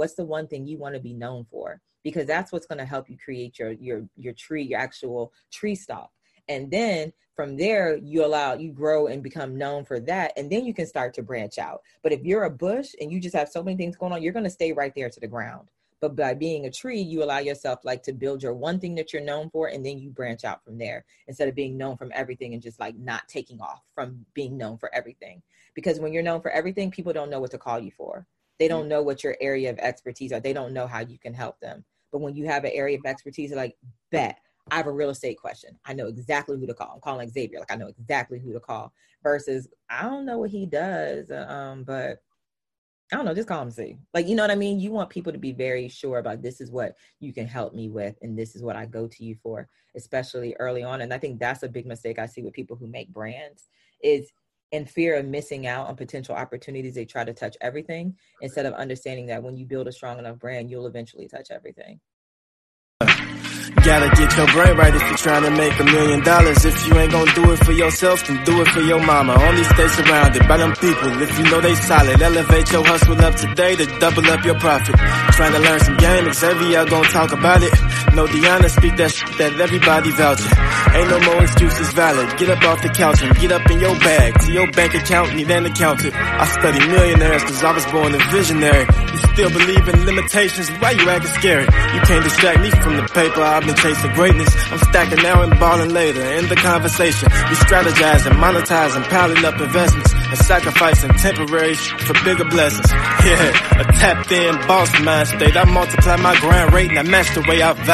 what's the one thing you want to be known for? Because that's what's going to help you create your your your tree your actual tree stalk. And then from there you allow you grow and become known for that and then you can start to branch out. But if you're a bush and you just have so many things going on you're going to stay right there to the ground. But by being a tree you allow yourself like to build your one thing that you're known for and then you branch out from there instead of being known from everything and just like not taking off from being known for everything. Because when you're known for everything people don't know what to call you for they don't know what your area of expertise are they don't know how you can help them but when you have an area of expertise like bet I have a real estate question. I know exactly who to call. I'm calling Xavier. Like I know exactly who to call. Versus I don't know what he does, uh, um, but I don't know. Just call him see. Like you know what I mean. You want people to be very sure about this is what you can help me with, and this is what I go to you for, especially early on. And I think that's a big mistake I see with people who make brands is in fear of missing out on potential opportunities. They try to touch everything instead of understanding that when you build a strong enough brand, you'll eventually touch everything. Gotta get your brain right if you're trying to make a million dollars. If you ain't gonna do it for yourself, then do it for your mama. Only stay surrounded by them people if you know they solid. Elevate your hustle up today to double up your profit. Trying to learn some game, Xavier gonna talk about it. No Deanna speak that shit that everybody vouching. Ain't no more excuses valid. Get up off the couch and get up in your bag. To your bank account, need an accountant. I study millionaires cause I was born a visionary. You still believe in limitations, why you acting scary? You can't distract me from the paper, I've been chasing greatness. I'm stacking now and balling later. In the conversation, we strategizing, monetizing, piling up investments, and sacrificing temporary for bigger blessings. Yeah, a tapped in boss mind state. I multiply my grind rate and I match the way I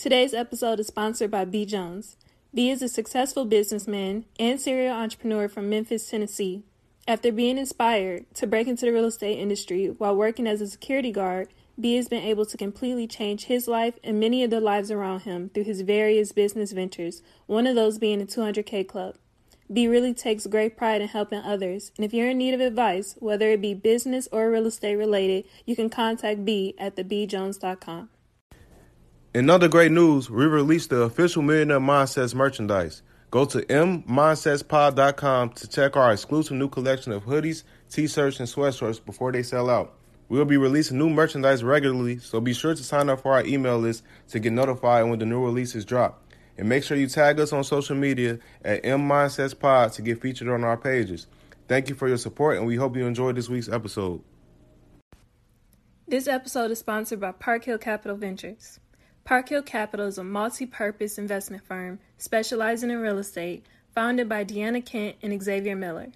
Today's episode is sponsored by B. Jones. B is a successful businessman and serial entrepreneur from Memphis, Tennessee. After being inspired to break into the real estate industry while working as a security guard, B has been able to completely change his life and many of the lives around him through his various business ventures, one of those being the 200K Club. B really takes great pride in helping others, and if you're in need of advice, whether it be business or real estate related, you can contact B at thebjones.com. In other great news, we released the official Millionaire Mindsets merchandise. Go to mmindsetspod.com to check our exclusive new collection of hoodies, t-shirts, and sweatshirts before they sell out. We'll be releasing new merchandise regularly, so be sure to sign up for our email list to get notified when the new releases drop. And make sure you tag us on social media at mmindsetspod to get featured on our pages. Thank you for your support, and we hope you enjoyed this week's episode. This episode is sponsored by Park Hill Capital Ventures. Park Hill Capital is a multi purpose investment firm specializing in real estate, founded by Deanna Kent and Xavier Miller.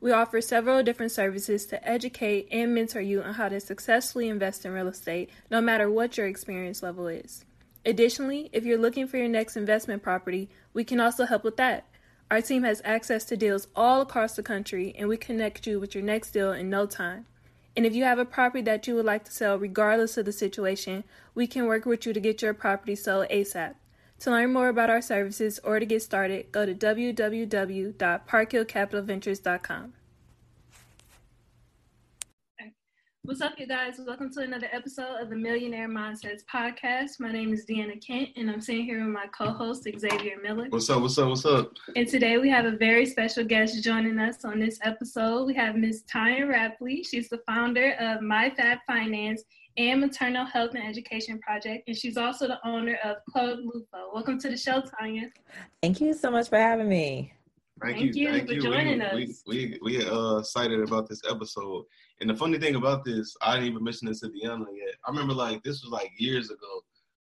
We offer several different services to educate and mentor you on how to successfully invest in real estate, no matter what your experience level is. Additionally, if you're looking for your next investment property, we can also help with that. Our team has access to deals all across the country, and we connect you with your next deal in no time. And if you have a property that you would like to sell, regardless of the situation, we can work with you to get your property sold ASAP. To learn more about our services or to get started, go to www.parkhillcapitalventures.com. What's up, you guys? Welcome to another episode of the Millionaire Mindsets Podcast. My name is Deanna Kent, and I'm sitting here with my co host, Xavier Miller. What's up? What's up? What's up? And today we have a very special guest joining us on this episode. We have Miss Tonya Rapley. She's the founder of MyFab Finance and Maternal Health and Education Project, and she's also the owner of Club Loofah. Welcome to the show, Tonya. Thank you so much for having me. Thank, thank you, you, thank for you. joining we, us. We we we uh excited about this episode. And the funny thing about this, I didn't even mention this to Deanna yet. I remember like this was like years ago.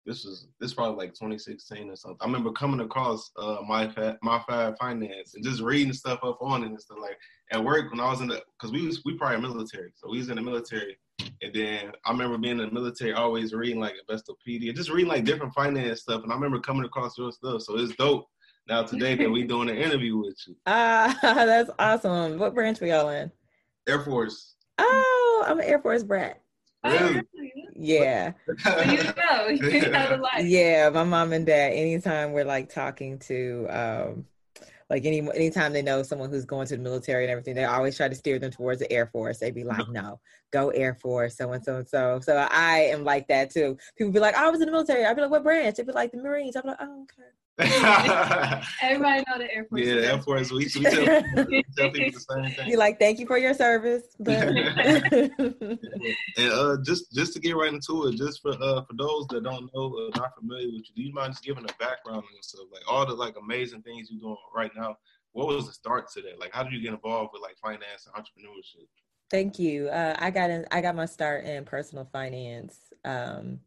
This was this probably like 2016 or something. I remember coming across uh my my MyFab Finance and just reading stuff up on it and stuff like at work when I was in the because we was we probably military, so we was in the military. And then I remember being in the military, always reading like Investopedia, just reading like different finance stuff. And I remember coming across your stuff, so it's dope. Now today that we doing an interview with you. Ah, uh, that's awesome. What branch we all in? Air Force. Oh, I'm an Air Force brat. Really? Yeah. Well, you know, you know the life. Yeah, my mom and dad, anytime we're like talking to um like any anytime they know someone who's going to the military and everything, they always try to steer them towards the Air Force. They'd be like, No, go Air Force, so and so and so. So I am like that too. People be like, oh, I was in the military. I'd be like, What branch? They'd be like the Marines. I'd be like, Oh, okay. Everybody know the Air Force. yeah, is Air Force. We, we, tell, we tell people the same Be thing. like, Thank you for your service. But And uh, just just to get right into it, just for uh for those that don't know, uh, not familiar with you, do you mind just giving a background on yourself, like all the like amazing things you're doing right now? What was the start to that? Like, how did you get involved with like finance and entrepreneurship? Thank you. Uh, I got in, I got my start in personal finance. Um,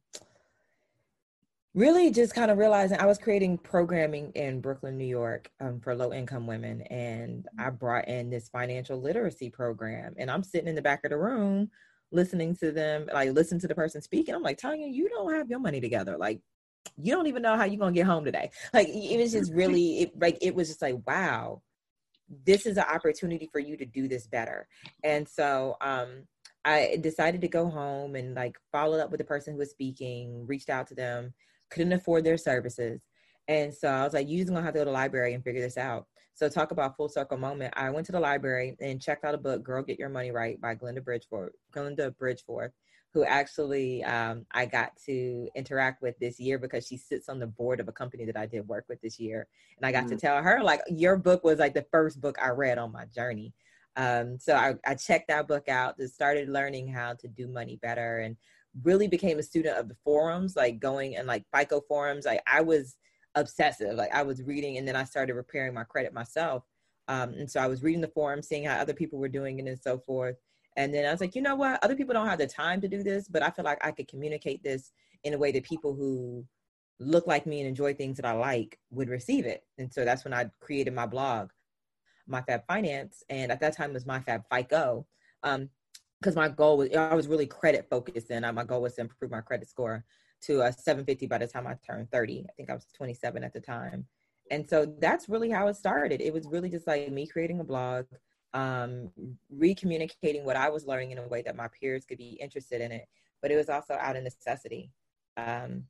really, just kind of realizing I was creating programming in Brooklyn, New York, um, for low income women, and I brought in this financial literacy program. And I'm sitting in the back of the room, listening to them, like listen to the person speaking. I'm like, Tonya, you don't have your money together. Like, you don't even know how you're gonna get home today. Like, it was just really, it, like, it was just like, wow, this is an opportunity for you to do this better. And so um, I decided to go home and like follow up with the person who was speaking, reached out to them, couldn't afford their services. And so I was like, you're gonna have to go to the library and figure this out. So talk about full circle moment. I went to the library and checked out a book, Girl Get Your Money Right by Glinda Bridgforth, Glinda Bridgforth, who actually um, I got to interact with this year because she sits on the board of a company that I did work with this year. And I got to tell her, like, your book was like the first book I read on my journey. Um, so I, I checked that book out, just started learning how to do money better and really became a student of the forums, like going and like FICO forums. Like I was obsessive. Like I was reading and then I started repairing my credit myself. Um, and so I was reading the forums, seeing how other people were doing it and so forth. And then I was like, you know what? Other people don't have the time to do this, but I feel like I could communicate this in a way that people who look like me and enjoy things that I like would receive it. And so that's when I created my blog, My Fab Finance. And at that time it was My Fab FICO. Um, because my goal was I was really credit focused and uh, my goal was to improve my credit score to a 750 by the time I turned 30. I think I was 27 at the time. And so that's really how it started. It was really just like me creating a blog, um, recommunicating what I was learning in a way that my peers could be interested in it. But it was also out of necessity. Um,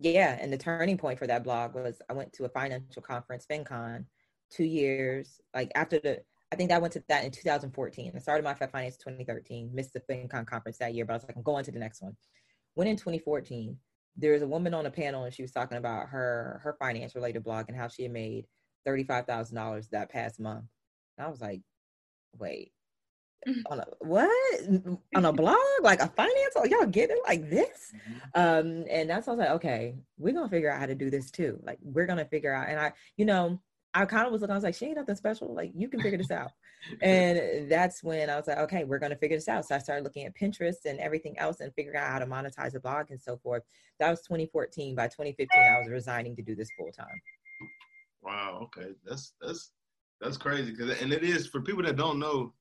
yeah, and the turning point for that blog was I went to a financial conference, FinCon, two years, like after the I think I went to that in 2014. I started my Fab Finance 2013, missed the FinCon conference that year, but I was like, I'm going to the next one. Went in 2014. There was a woman on a panel and she was talking about her her finance related blog and how she had made $35,000 that past month. And I was like, wait, on a what? On a blog? Like a finance? Oh, y'all get it like this? Um, and that's I was like, okay, we're gonna figure out how to do this too. Like we're gonna figure out, and I, you know, I kind of was looking, I was like, she ain't nothing special. Like, you can figure this out. and that's when I was like, okay, we're going to figure this out. So I started looking at Pinterest and everything else and figuring out how to monetize a blog and so forth. That was 2014. By 2015, I was resigning to do this full time. Wow. Okay. That's that's that's crazy. Cause and it is for people that don't know.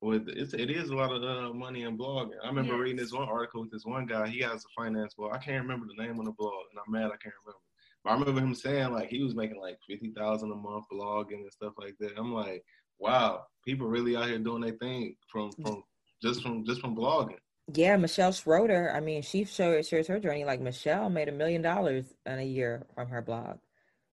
With it's it is a lot of uh, money in blogging. I remember Yes. reading this one article with this one guy. He has a finance blog. I can't remember the name of the blog, and I'm mad I can't remember. I remember him saying like he was making like fifty thousand a month blogging and stuff like that. I'm like, wow, people really out here doing their thing from from just from just from blogging. Yeah, Michelle Schroeder. I mean, she showed shares her journey. Like Michelle made a million dollars in a year from her blog.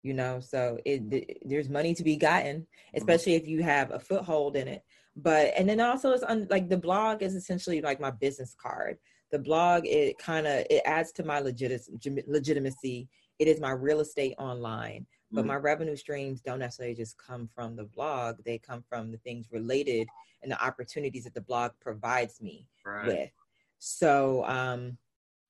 You know, so it th- there's money to be gotten, mm-hmm. especially if you have a foothold in it. But and then also it's un, like the blog is essentially like my business card. The blog it kind of it adds to my legit- legitimacy. It is my real estate online. But Mhm. my revenue streams don't necessarily just come from the blog. They come from the things related and the opportunities that the blog provides me Right. with. So um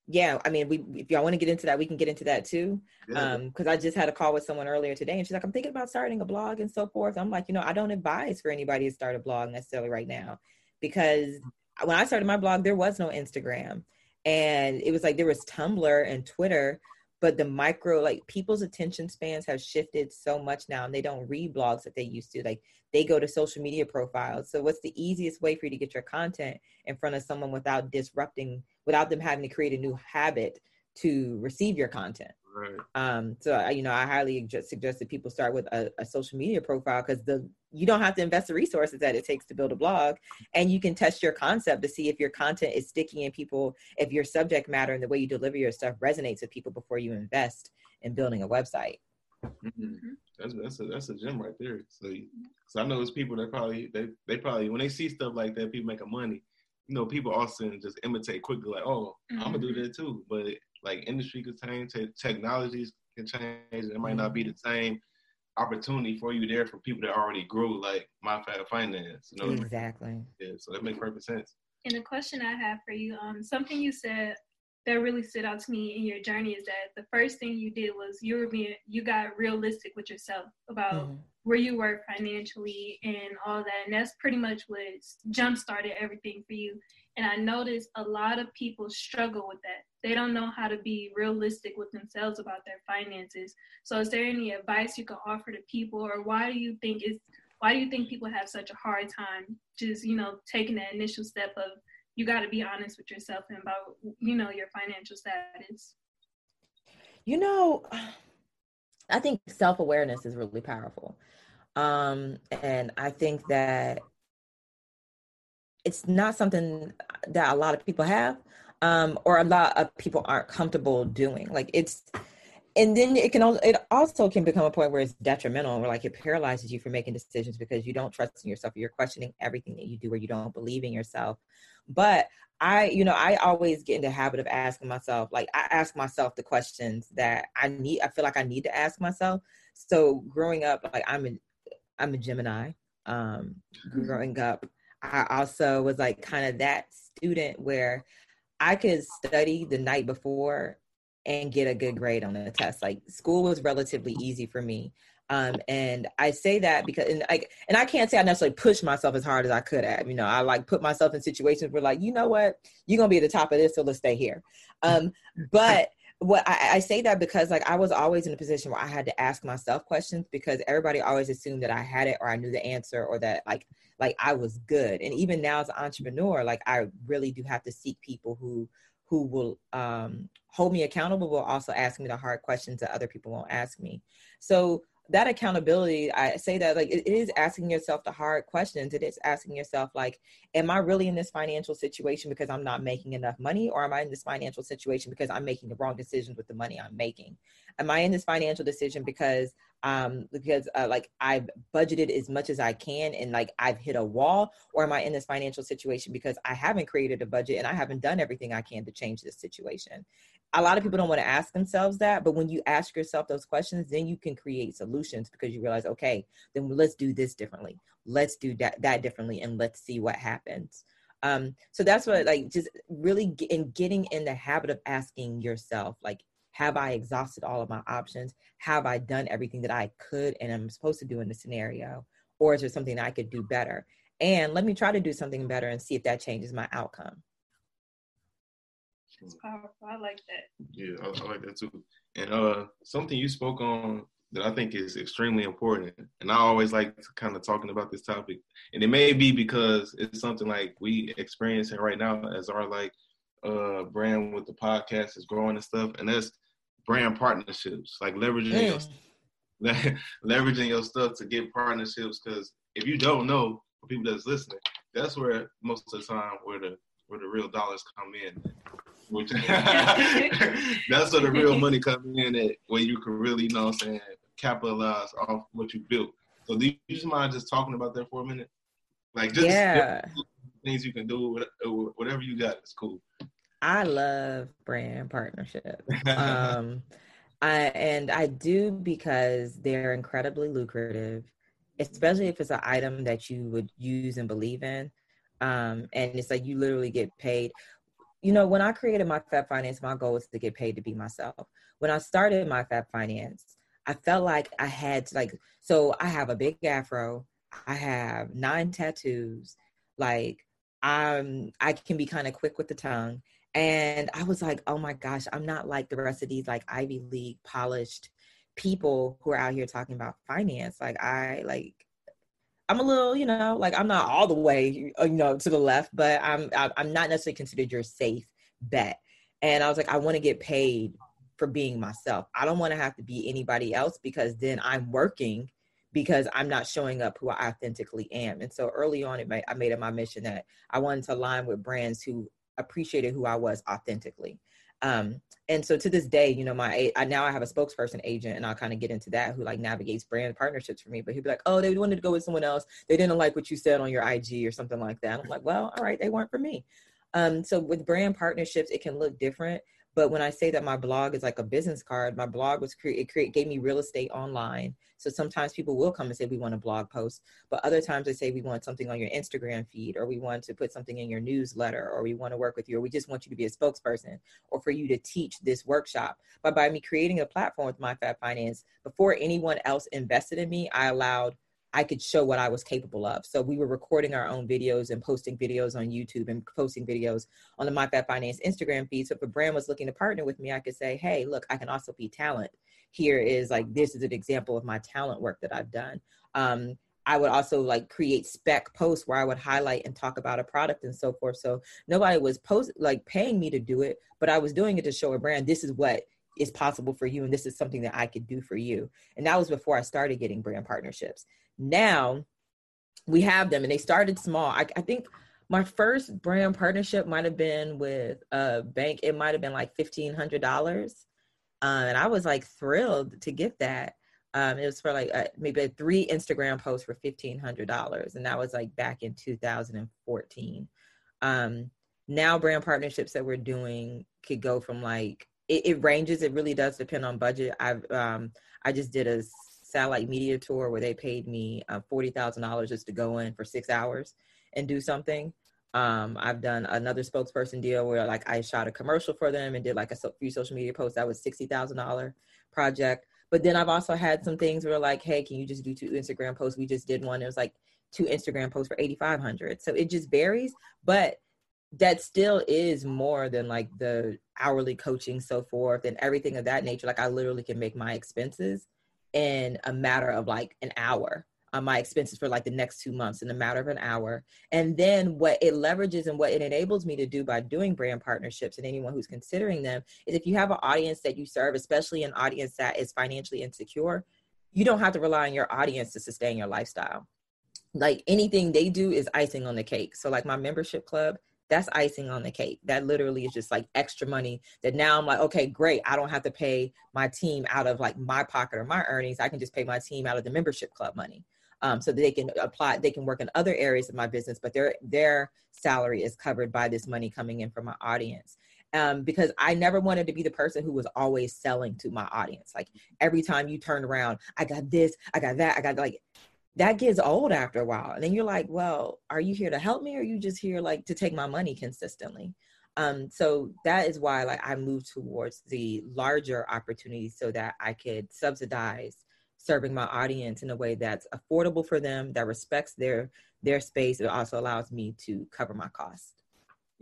yeah, I mean we if y'all want to get into that, we can get into that too. Yeah. Um, because I just had a call with someone earlier today and she's like, I'm thinking about starting a blog and so forth. I'm like, you know, I don't advise for anybody to start a blog necessarily right now because when I started my blog, there was no Instagram. And it was like there was Tumblr and Twitter, but the micro like people's attention spans have shifted so much now and they don't read blogs that they used to like they go to social media profiles. So what's the easiest way for you to get your content in front of someone without disrupting without them having to create a new habit to receive your content Right. Um, so I, you know, I highly suggest that people start with a, a social media profile because the you don't have to invest the resources that it takes to build a blog, and you can test your concept to see if your content is sticky and people, if your subject matter and the way you deliver your stuff resonates with people before you invest in building a website. Mm-hmm. That's that's a that's a gem right there. So, cause I know it's people that probably they they probably when they see stuff like that, people making money. You know, people often just imitate quickly, like, "Oh, mm-hmm. I'm gonna do that too." But like industry can change, te- technologies can change, and it might not be the same opportunity for you there for people that already grew like my finance. You know, exactly. Yeah, so that makes perfect sense. And a question I have for you, um, something you said that really stood out to me in your journey is that the first thing you did was you were being you got realistic with yourself about mm-hmm. where you were financially and all that and that's pretty much what jump started everything for you and i noticed a lot of people struggle with that. They don't know how to be realistic with themselves about their finances. So is there any advice you can offer to people or why do you think it's why do you think people have such a hard time just you know taking that initial step of you got to be honest with yourself and about you know your financial status? You know i think self-awareness is really powerful. Um and i think that it's not something that a lot of people have um or a lot of people aren't comfortable doing like it's and then it can also it also can become a point where it's detrimental where like it paralyzes you from making decisions because you don't trust in yourself you're questioning everything that you do or you don't believe in yourself but I, you know, I always get in the habit of asking myself, like I ask myself the questions that I need, I feel like I need to ask myself. So growing up, like I'm a, I'm a Gemini. Um, growing up, I also was like kind of that student where I could study the night before and get a good grade on the test. Like school was relatively easy for me. Um, and I say that because, and I, and I can't say I necessarily pushed myself as hard as I could have. You know, I like put myself in situations where, like, you know what, you're gonna be at the top of this, so let's stay here. Um, but what I, I, say that because, like, I was always in a position where I had to ask myself questions because everybody always assumed that I had it or I knew the answer or that, like, like I was good. And even now as an entrepreneur, like, I really do have to seek people who who will um, hold me accountable, but also ask me the hard questions that other people won't ask me. So that accountability i say that like it is asking yourself the hard questions. It is asking yourself like am i really in this financial situation because i'm not making enough money? Or am i in this financial situation because i'm making the wrong decisions with the money i'm making? Am i in this financial decision because um because uh, like i've budgeted as much as i can and like i've hit a wall? Or am i in this financial situation because i haven't created a budget and i haven't done everything i can to change this situation a lot of people don't want to ask themselves that but when you ask yourself those questions then you can create solutions because you realize okay then let's do this differently. Let's do that that differently and let's see what happens. Um so that's what like just really get, in getting in the habit of asking yourself like have i exhausted all of my options? Have i done everything that i could and i'm supposed to do in the scenario? Or is there something i could do better? And let me try to do something better and see if that changes my outcome it's powerful. I like that. Yeah, I, I like that too. And uh, something you spoke on that I think is extremely important, and I always like kind of talking about this topic, and it may be because it's something like we experiencing right now as our like uh brand with the podcast is growing and stuff, and that's brand partnerships, like leveraging mm. your leveraging your stuff to get partnerships. Because if you don't know, for people that's listening, that's where most of the time where the where the real dollars come in. Which that's where the real money comes in at where you can really, you know what I'm saying, capitalize off what you built. So do you just mind just talking about that for a minute? Like just yeah. things you can do, whatever you got, it's cool. I love brand partnership. um, I, and I do because they're incredibly lucrative, especially if it's an item that you would use and believe in. Um, and it's like you literally get paid you know, when I created my Fab Finance, my goal was to get paid to be myself. When I started my Fab Finance, I felt like I had to like, so I have a big afro, I have nine tattoos, like I'm, I can be kind of quick with the tongue. And I was like, oh my gosh, I'm not like the rest of these like Ivy League polished people who are out here talking about finance. Like I like I'm a little, you know, like I'm not all the way, uh, you know, to the left, but I'm I'm not necessarily considered your safe bet. And I was like, I want to get paid for being myself. I don't want to have to be anybody else because then I'm working because I'm not showing up who I authentically am. And so early on, it made, I made it my mission that I wanted to align with brands who appreciated who I was authentically. Um, and so to this day, you know, my I now I have a spokesperson agent, and I'll kind of get into that who like navigates brand partnerships for me. But he'd be like, "Oh, they wanted to go with someone else. They didn't like what you said on your IG or something like that." I'm like, "Well, all right, they weren't for me." Um, so with brand partnerships, it can look different. But when I say that my blog is like a business card, my blog was create it create gave me real estate online. So sometimes people will come and say we want a blog post, but other times they say we want something on your Instagram feed, or we want to put something in your newsletter, or we want to work with you, or we just want you to be a spokesperson, or for you to teach this workshop. But by me creating a platform with My Fab Finance, before anyone else invested in me, I allowed I could show what I was capable of. So we were recording our own videos and posting videos on YouTube and posting videos on the MyFab Finance Instagram feed. So if a brand was looking to partner with me, I could say, hey, look, I can also be talent. Here is like, this is an example of my talent work that I've done. Um, I would also like create spec posts where I would highlight and talk about a product and so forth. So nobody was post like paying me to do it, but I was doing it to show a brand this is what is possible for you and this is something that I could do for you. And that was before I started getting brand partnerships. Now we have them and they started small. I, I think my first brand partnership might have been with a bank. It might have been like $1,500. Uh, and I was like thrilled to get that. Um, it was for like a, maybe three Instagram posts for $1,500. And that was like back in 2014. Um, now brand partnerships that we're doing could go from like, it, it ranges. It really does depend on budget. I've, um, I just did a satellite media tour where they paid me uh, $40,000 just to go in for six hours and do something. Um, I've done another spokesperson deal where like I shot a commercial for them and did like a few social media posts. That was $60,000 project. But then I've also had some things where like, hey, can you just do two Instagram posts? We just did one. It was like two Instagram posts for 8,500. So it just varies, but that still is more than like the hourly coaching, so forth, and everything of that nature. Like I literally can make my expenses in a matter of like an hour on my expenses for like the next two months in a matter of an hour. And then what it leverages and what it enables me to do by doing brand partnerships and anyone who's considering them is if you have an audience that you serve, especially an audience that is financially insecure, you don't have to rely on your audience to sustain your lifestyle. Like anything they do is icing on the cake. So like my membership club, that's icing on the cake. That literally is just like extra money that now I'm like, okay, great. I don't have to pay my team out of like my pocket or my earnings. I can just pay my team out of the membership club money. Um, so that they can apply, they can work in other areas of my business, but their their salary is covered by this money coming in from my audience. Um, because I never wanted to be the person who was always selling to my audience. Like every time you turned around, I got this, I got that, I got like that gets old after a while. And then you're like, well, are you here to help me or are you just here like to take my money consistently? Um, so that is why like I moved towards the larger opportunities so that I could subsidize serving my audience in a way that's affordable for them, that respects their their space. It also allows me to cover my costs.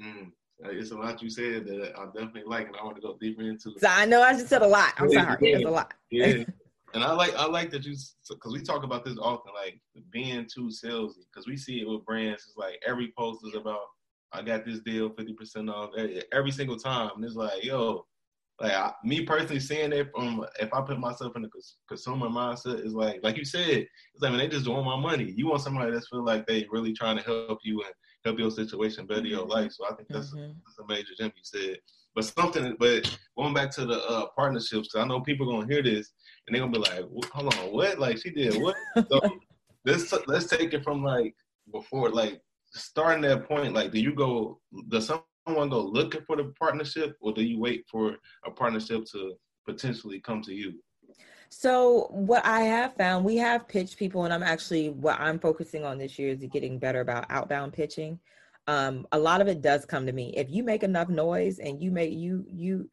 Mm. It's a lot you said that I definitely like, and I want to go deeper into. So I know I just said a lot. I'm sorry. It's a lot. Yeah. And I like I like that you because we talk about this often, like being too salesy. Because we see it with brands. It's like every post is about I got this deal, fifty percent off eh, eh, every single time. And it's like, yo, like I, me personally seeing it from if I put myself in the consumer mindset is like like you said, it's like when they just want my money. You want somebody that's feel like they really trying to help you and help your situation better your mm-hmm. life. So I think that's, mm-hmm. a, that's a major gem you said. But something, but going back to the uh, partnerships, because I know people gonna hear this and they're gonna be like, "Hold on, what? Like she did what?" so let's let's take it from like before, like starting that point. Like, do you go? Does someone go looking for the partnership, or do you wait for a partnership to potentially come to you? So what I have found, we have pitched people, and I'm actually what I'm focusing on this year is getting better about outbound pitching. Um, a lot of it does come to me. If you make enough noise and you make you you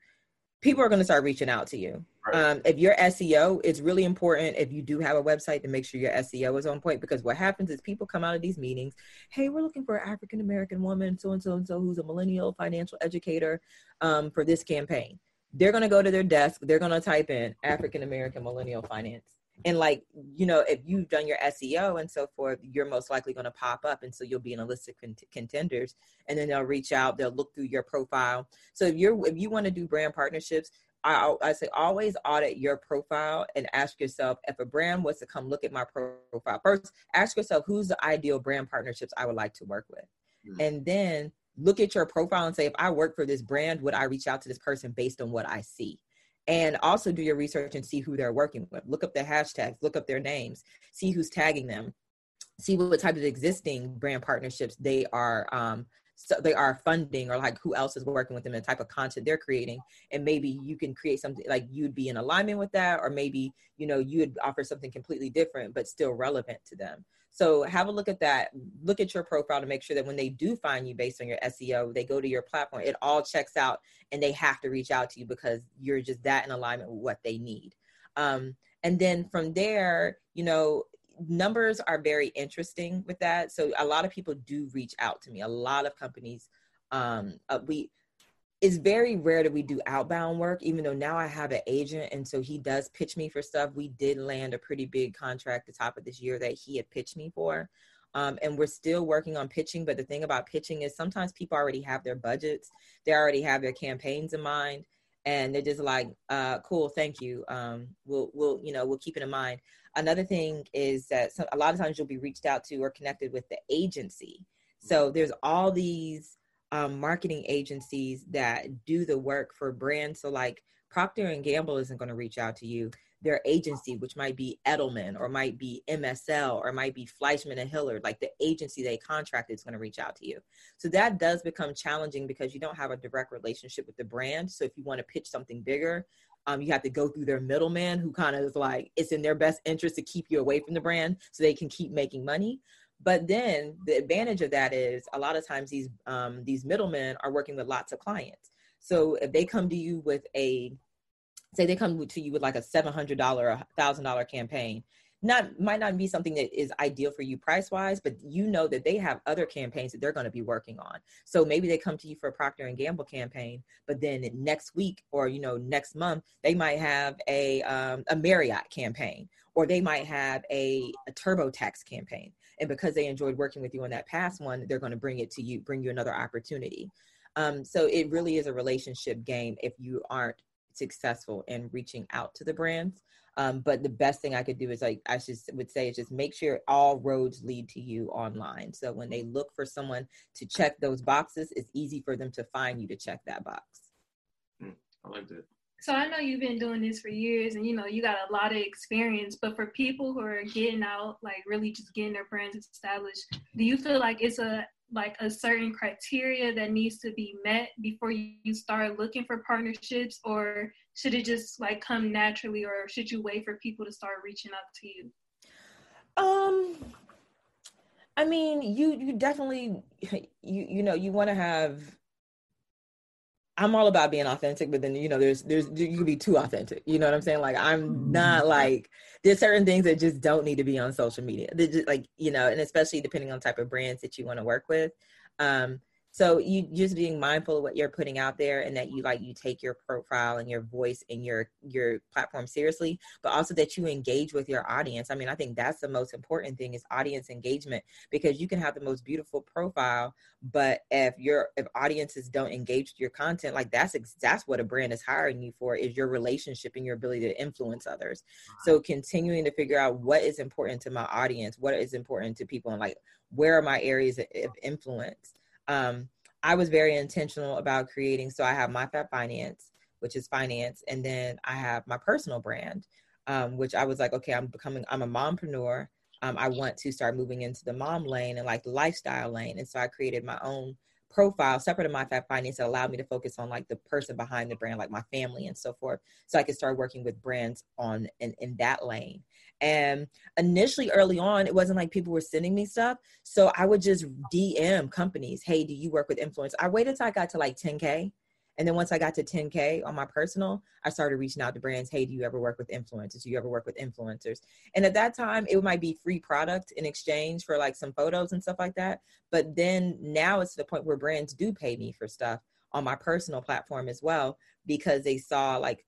people are going to start reaching out to you. Right. Um, if your SEO, it's really important if you do have a website to make sure your SEO is on point because what happens is people come out of these meetings, hey, we're looking for an African American woman, so and so and so, who's a millennial financial educator um, for this campaign. They're going to go to their desk, they're going to type in African American millennial finance and like you know if you've done your seo and so forth you're most likely going to pop up and so you'll be in a list of cont- contenders and then they'll reach out they'll look through your profile. So if you're if you want to do brand partnerships I, I say always audit your profile and ask yourself if a brand was to come look at my profile first ask yourself who's the ideal brand partnerships i would like to work with? Mm-hmm. and then look at your profile and say if i work for this brand would i reach out to this person based on what i see and also do your research and see who they're working with. Look up the hashtags look up their names see who's tagging them see what type of existing brand partnerships they are um, so they are funding or like who else is working with them and the type of content they're creating. And maybe you can create something like you'd be in alignment with that or maybe you know you would offer something completely different but still relevant to them. So have a look at that. Look at your profile to make sure that when they do find you based on your seo they go to your platform. It all checks out and they have to reach out to you because you're just that in alignment with what they need. Um, and then from there you know numbers are very interesting with that. So a lot of people do reach out to me. A lot of companies, um, uh, we it's very rare that we do outbound work, even though now I have an agent and so he does pitch me for stuff. We did land a pretty big contract the top of this year that he had pitched me for. Um, and we're still working on pitching. But the thing about pitching is sometimes people already have their budgets, they already have their campaigns in mind, and they're just like, uh, "Cool, thank you. Um, we'll, we'll, you know, we'll keep it in mind." Another thing is that some, a lot of times you'll be reached out to or connected with the agency. So mm-hmm. there's all these um, marketing agencies that do the work for brands. So like Procter and Gamble isn't going to reach out to you. Their agency, which might be Edelman or might be MSL or might be Fleishman and Hillard, like the agency they contracted is going to reach out to you. So that does become challenging because you don't have a direct relationship with the brand. So if you want to pitch something bigger, um, you have to go through their middleman who kind of is like it's in their best interest to keep you away from the brand so they can keep making money. But then the advantage of that is a lot of times these um, these middlemen are working with lots of clients. So if they come to you with a say they come to you with like a $700 or $1000 campaign not might not be something that is ideal for you price wise but you know that they have other campaigns that they're going to be working on. So maybe they come to you for a procter and gamble campaign but then next week or you know next month they might have a um, a marriott campaign or they might have a, a turbotax campaign. And because they enjoyed working with you on that past one they're going to bring it to you bring you another opportunity. Um, so it really is a relationship game if you aren't successful in reaching out to the brands um, but the best thing I could do is like I just would say is just make sure all roads lead to you online. So when they look for someone to check those boxes, it's easy for them to find you to check that box. Mm, I like that. So I know you've been doing this for years and you know you got a lot of experience, but for people who are getting out, like really just getting their brands established, do you feel like it's a like a certain criteria that needs to be met before you start looking for partnerships or should it just like come naturally or should you wait for people to start reaching out to you um i mean you you definitely you you know you want to have I'm all about being authentic, but then you know, there's there's you can be too authentic. You know what I'm saying? Like I'm not like there's certain things that just don't need to be on social media. They're just like you know, and especially depending on type of brands that you want to work with. Um, so you just being mindful of what you're putting out there and that you like you take your profile and your voice and your your platform seriously but also that you engage with your audience. I mean i think that's the most important thing is audience engagement because you can have the most beautiful profile but if your if audiences don't engage with your content like that's that's what a brand is hiring you for is your relationship and your ability to influence others. So continuing to figure out what is important to my audience what is important to people and like where are my areas of influence um, I was very intentional about creating. So I have my Fab Finance, which is finance, and then I have my personal brand, um, which I was like, okay, I'm becoming, I'm a mompreneur. Um, I want to start moving into the mom lane and like the lifestyle lane. And so I created my own profile separate of my Fab Finance that allowed me to focus on like the person behind the brand, like my family and so forth. So I could start working with brands on in, in that lane. And initially, early on, it wasn't like people were sending me stuff. So I would just DM companies, hey, do you work with influence? I waited till I got to like 10K. And then once I got to 10K on my personal, I started reaching out to brands. Hey, do you ever work with influencers? Do you ever work with influencers? And at that time, it might be free product in exchange for like some photos and stuff like that. But then now it's to the point where brands do pay me for stuff on my personal platform as well because they saw like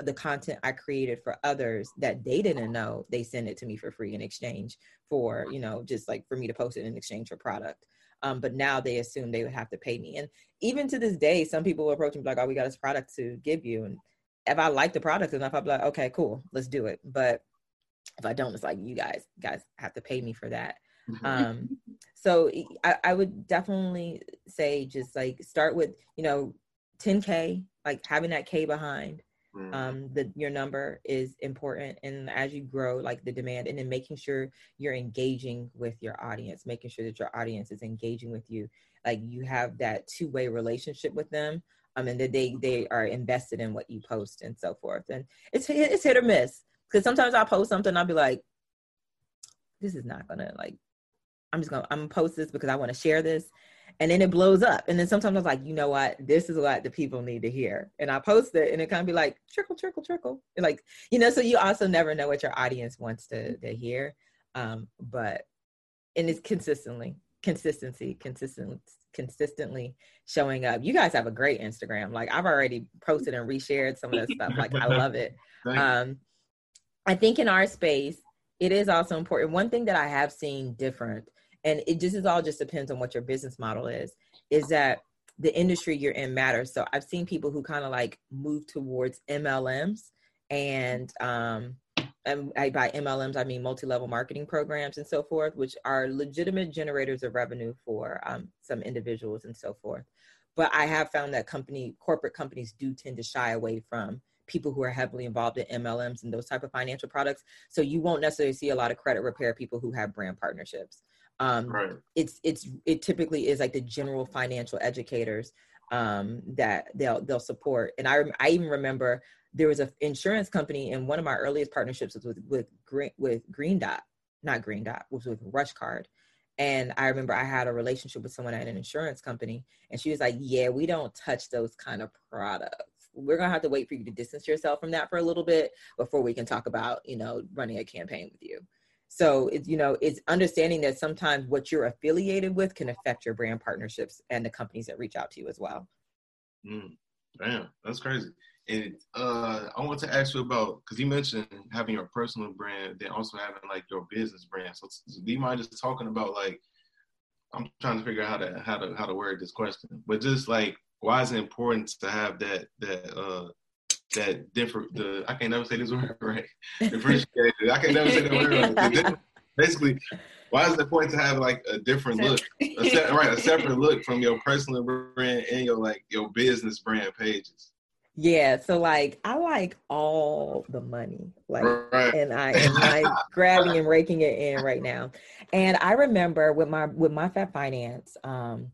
the content I created for others that they didn't know, they send it to me for free in exchange for, you know, just like for me to post it in exchange for product. Um, but now they assume they would have to pay me. And even to this day, some people will approach me like, oh, we got this product to give you. And if I like the product enough, I'll be like, okay, cool, let's do it. But if I don't, it's like you guys, guys have to pay me for that. Mm-hmm. Um, so I, I would definitely say just like start with, you know, 10K, like having that K behind. Mm-hmm. Um, the your number is important, and as you grow, like the demand, and then making sure you're engaging with your audience, making sure that your audience is engaging with you, like you have that two way relationship with them, um, and that they they are invested in what you post and so forth. And it's it's hit or miss because sometimes I post something, I'll be like, this is not gonna like, I'm just gonna I'm gonna post this because I want to share this, and then it blows up. And then sometimes I was like, you know what, this is what the people need to hear, and I post it, and it kind of be like trickle, trickle, trickle, and like you know. So you also never know what your audience wants to to hear, um, but and it's consistently consistency, consistent, consistently showing up. You guys have a great Instagram. Like I've already posted and reshared some of that stuff. Like I love it. Um, I think in our space, it is also important. One thing that I have seen different, and it just is all just depends on what your business model is, is that the industry you're in matters. So I've seen people who kind of like move towards MLMs and um and I, by MLMs, I mean multi-level marketing programs and so forth, which are legitimate generators of revenue for um, some individuals and so forth. But I have found that company, corporate companies do tend to shy away from people who are heavily involved in MLMs and those type of financial products. So you won't necessarily see a lot of credit repair people who have brand partnerships. Um, right. It's it's it typically is like the general financial educators um, that they'll they'll support. And I I even remember there was an insurance company, and one of my earliest partnerships was with with Green, with Green Dot, not Green Dot, was with Rush Card. And I remember I had a relationship with someone at an insurance company, and she was like, "Yeah, we don't touch those kind of products. We're gonna have to wait for you to distance yourself from that for a little bit before we can talk about, you know, running a campaign with you." So it's you know it's understanding that sometimes what you're affiliated with can affect your brand partnerships and the companies that reach out to you as well. Mm, damn, that's crazy. And uh, I want to ask you about because you mentioned having your personal brand, then also having like your business brand. So, do you mind just talking about like I'm trying to figure out how to how to how to word this question, but just like why is it important to have that that uh that different the I can't never say this word right differentiated I can never say that word right. Basically, why is the point to have like a different look, a se- right, a separate look from your personal brand and your like your business brand pages? Yeah, so like I like all the money, like, right. and I am like grabbing and raking it in right now. And I remember with my with my Fab Finance, um,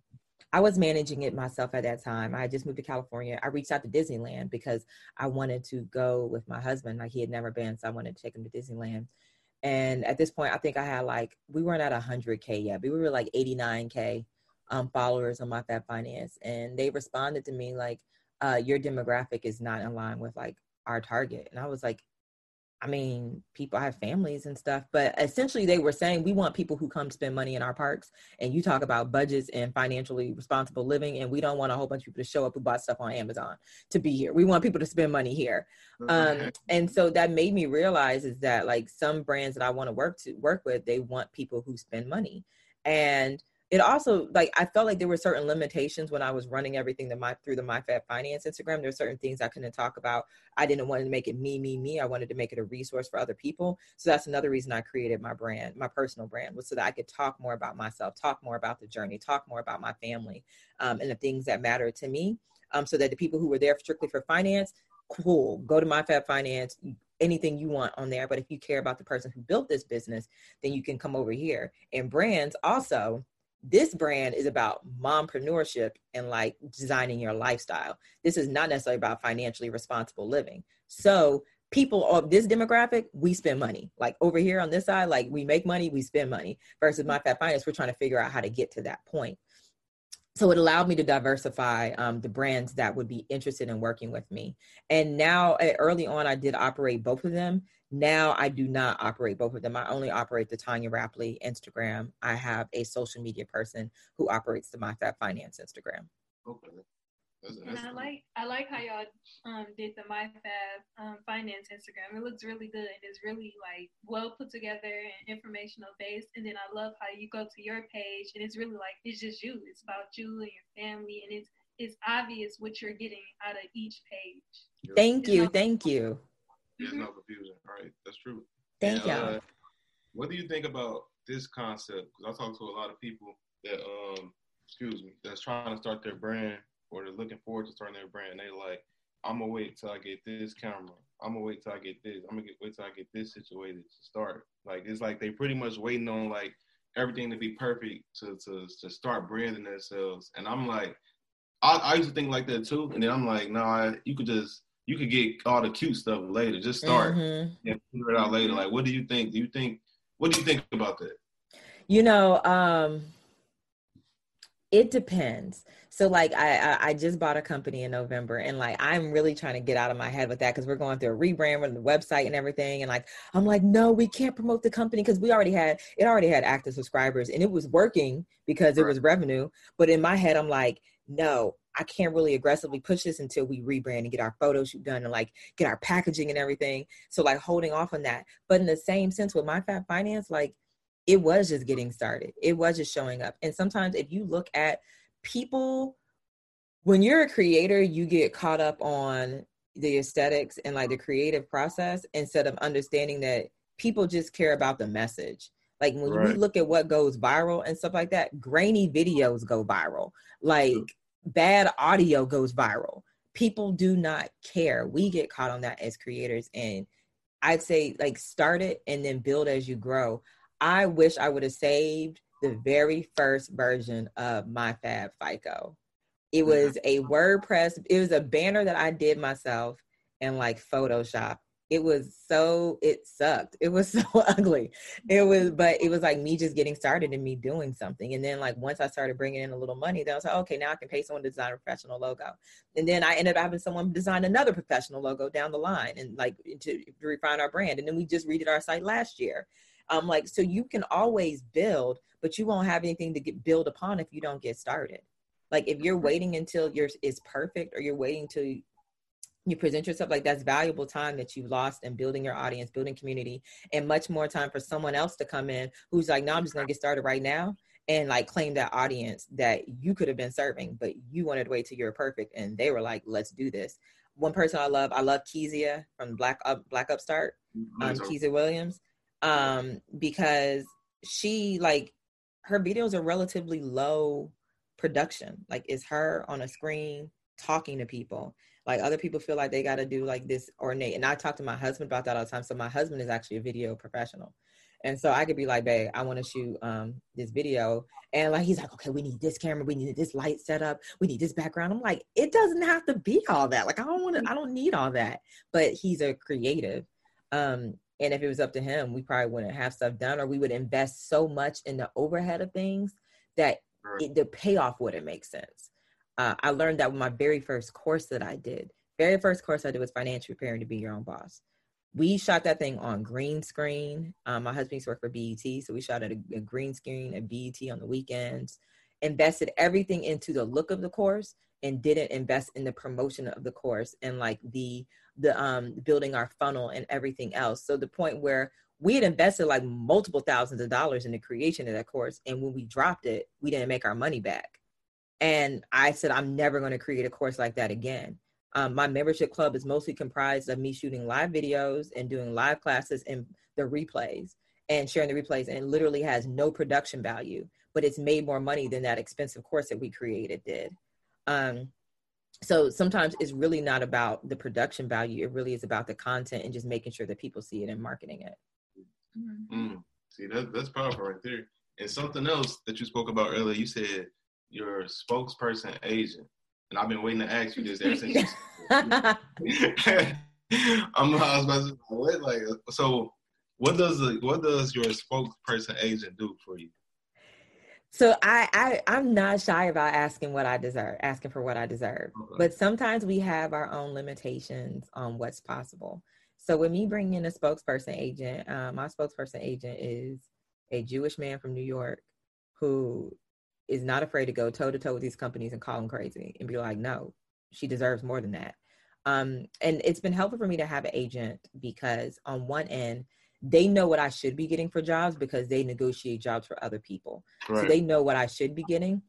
I was managing it myself at that time. I just moved to California. I reached out to Disneyland because I wanted to go with my husband. Like he had never been, so I wanted to take him to Disneyland. And at this point, I think I had like we weren't at 100k yet, but we were like 89k um, followers on my Fab Finance, and they responded to me like uh, your demographic is not in line with like our target. And I was like, I mean, people have families and stuff, but essentially they were saying we want people who come spend money in our parks. And you talk about budgets and financially responsible living, and we don't want a whole bunch of people to show up who bought stuff on Amazon to be here. We want people to spend money here. Mm-hmm. Um, and so that made me realize is that like some brands that I want to work to work with, they want people who spend money. And it also like I felt like there were certain limitations when I was running everything that my through the MyFab Finance Instagram. There were certain things I couldn't talk about. I didn't want to make it me, me, me. I wanted to make it a resource for other people. So that's another reason I created my brand, my personal brand, was so that I could talk more about myself, talk more about the journey, talk more about my family, um, and the things that matter to me. Um, so that the people who were there strictly for finance, cool, go to MyFab Finance anything you want on there. But if you care about the person who built this business, then you can come over here. And brands also, this brand is about mompreneurship and like designing your lifestyle. This is not necessarily about financially responsible living. So people of this demographic, we spend money. Like over here on this side, like we make money, we spend money. Versus my Fab Finance, we're trying to figure out how to get to that point. So it allowed me to diversify um, the brands that would be interested in working with me. And now, eh, early on, I did operate both of them. Now I do not operate both of them. I only operate the Tonya Rapley Instagram. I have a social media person who operates the MyFab Finance Instagram. Okay. That's, that's and I like I like how y'all um, did the MyFab um, Finance Instagram. It looks really good. It's really like well put together and informational based. And then I love how you go to your page and it's really like it's just you. It's about you and your family, and it's it's obvious what you're getting out of each page. Thank you, thank you. There's no confusion. All right, that's true. Thank you. Uh, what do you think about this concept? Because I talk to a lot of people that, um, excuse me, that's trying to start their brand or they're looking forward to starting their brand. They like, I'm gonna wait till I get this camera. I'm gonna wait till I get this. I'm gonna get, wait till I get this situated to start. Like it's like they pretty much waiting on like everything to be perfect to to to start branding themselves. And I'm like, I, I used to think like that too. And then I'm like, no, nah, you could just you could get all the cute stuff later. Just start mm-hmm. and figure it out later. Like, what do you think? Do you think? What do you think about that? You know, um, it depends. So like I, I just bought a company in November and like I'm really trying to get out of my head with that because we're going through a rebrand with the website and everything. And like I'm like, no, we can't promote the company because we already had it already had active subscribers and it was working because it was revenue. But in my head, I'm like, no, I can't really aggressively push this until we rebrand and get our photo shoot done and like get our packaging and everything. So like holding off on that. But in the same sense with my fab finance, like it was just getting started. It was just showing up. And sometimes if you look at people when you're a creator you get caught up on the aesthetics and like the creative process instead of understanding that people just care about the message like when right. we look at what goes viral and stuff like that grainy videos go viral like bad audio goes viral people do not care we get caught on that as creators and i'd say like start it and then build as you grow i wish i would have saved the very first version of my Fab FICO. It mm-hmm. was a WordPress, it was a banner that I did myself in like Photoshop. It was so it sucked. It was so ugly. It was, but it was like me just getting started and me doing something. And then like once I started bringing in a little money, then I was like, okay, now I can pay someone to design a professional logo. And then I ended up having someone design another professional logo down the line and like to, to refine our brand. And then we just redid our site last year. Um, like so you can always build, but you won't have anything to get build upon if you don't get started. Like if you're waiting until yours is perfect or you're waiting till you, present yourself like that's valuable time that you lost in building your audience, building community, and much more time for someone else to come in who's like, no, I'm just gonna get started right now and like claim that audience that you could have been serving, but you wanted to wait till you're perfect. And they were like, let's do this. One person I love, I love Kezia from Black Up Black Upstart, um, Kezia Williams um, because she like her videos are relatively low production. Like it's her on a screen talking to people. Like other people feel like they got to do like this ornate. And I talk to my husband about that all the time. So my husband is actually a video professional. And so I could be like, babe, I want to shoot um this video. And like he's like, okay, we need this camera, we need this light setup, we need this background. I'm like, it doesn't have to be all that. Like I don't want to, I don't need all that. But he's a creative. Um, and if it was up to him, we probably wouldn't have stuff done, or we would invest so much in the overhead of things that it, the payoff wouldn't make sense. Uh, I learned that with my very first course that I did. Very first course I did was financial preparing to be your own boss. We shot that thing on green screen. Um, my husband used to work for BET, so we shot at a, a green screen at BET on the weekends. Invested everything into the look of the course and didn't invest in the promotion of the course and like the the um building our funnel and everything else so the point where we had invested like multiple thousands of dollars in the creation of that course and when we dropped it we didn't make our money back and i said i'm never going to create a course like that again um, my membership club is mostly comprised of me shooting live videos and doing live classes and the replays and sharing the replays and it literally has no production value but it's made more money than that expensive course that we created did um, so sometimes it's really not about the production value. It really is about the content and just making sure that people see it and marketing it. Mm. See, that, that's powerful right there. And something else that you spoke about earlier, you said your spokesperson agent. And I've been waiting to ask you this ever since you I'm I was about to what like so what does the what does your spokesperson agent do for you? So I, I I'm not shy about asking what I deserve, asking for what I deserve. Okay. But sometimes we have our own limitations on what's possible. So with me bringing in a spokesperson agent, uh, my spokesperson agent is a Jewish man from New York who is not afraid to go toe to toe with these companies and call them crazy and be like, no, she deserves more than that. Um, and it's been helpful for me to have an agent because on one end, they know what I should be getting for jobs because they negotiate jobs for other people. Right. So they know what I should be getting.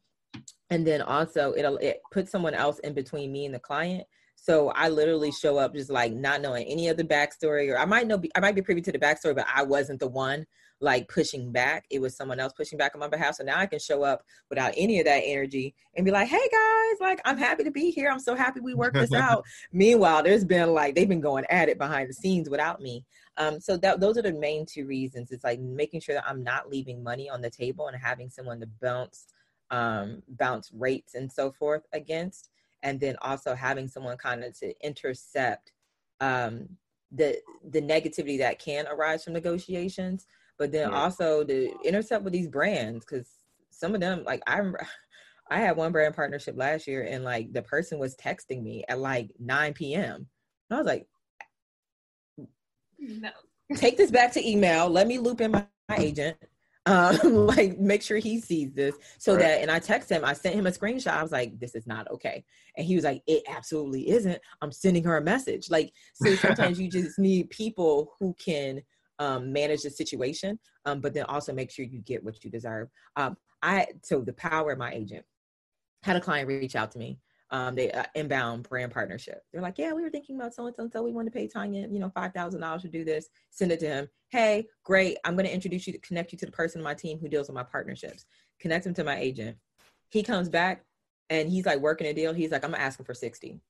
and then also it'll it puts someone else in between me and the client so I literally show up just like not knowing any of the backstory, or I might know I might be privy to the backstory, but I wasn't the one like pushing back. It was someone else pushing back on my behalf. So now I can show up without any of that energy and be like, "Hey guys, like I'm happy to be here. I'm so happy we worked this out." Meanwhile, there's been like they've been going at it behind the scenes without me. Um, so that those are the main two reasons. It's like making sure that I'm not leaving money on the table and having someone to bounce um, bounce rates and so forth against and then also having someone kind of to intercept um, the the negativity that can arise from negotiations, but then yeah. also to intercept with these brands because some of them like I'm I had one brand partnership last year and like the person was texting me at like 9 p.m. And I was like, no. Take this back to email. Let me loop in my, my agent um, like make sure he sees this so right. that and i text him i sent him a screenshot i was like this is not okay and he was like it absolutely isn't i'm sending her a message like so sometimes you just need people who can um, manage the situation um, but then also make sure you get what you deserve um, i so the power of my agent had a client reach out to me um, they uh, inbound brand partnership. They're like, yeah, we were thinking about so and so and so. We want to pay Tonya, you know, five thousand dollars to do this. Send it to him. Hey, great. I'm going to introduce you to connect you to the person on my team who deals with my partnerships. Connect him to my agent. He comes back and he's like working a deal. He's like, I'm gonna ask him for sixty.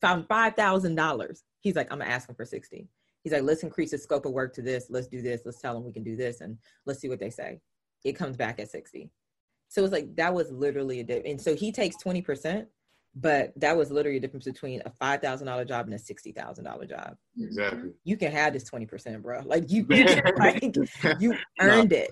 Found five thousand dollars. He's like, I'm gonna ask him for sixty. He's like, let's increase the scope of work to this. Let's do this. Let's tell them we can do this, and let's see what they say. It comes back at sixty. So it's like that was literally a dip. And so he takes twenty percent but that was literally a difference between a five thousand dollar job and a sixty thousand dollar job. Exactly. You can have this twenty percent, bro. Like you, like you earned no. it,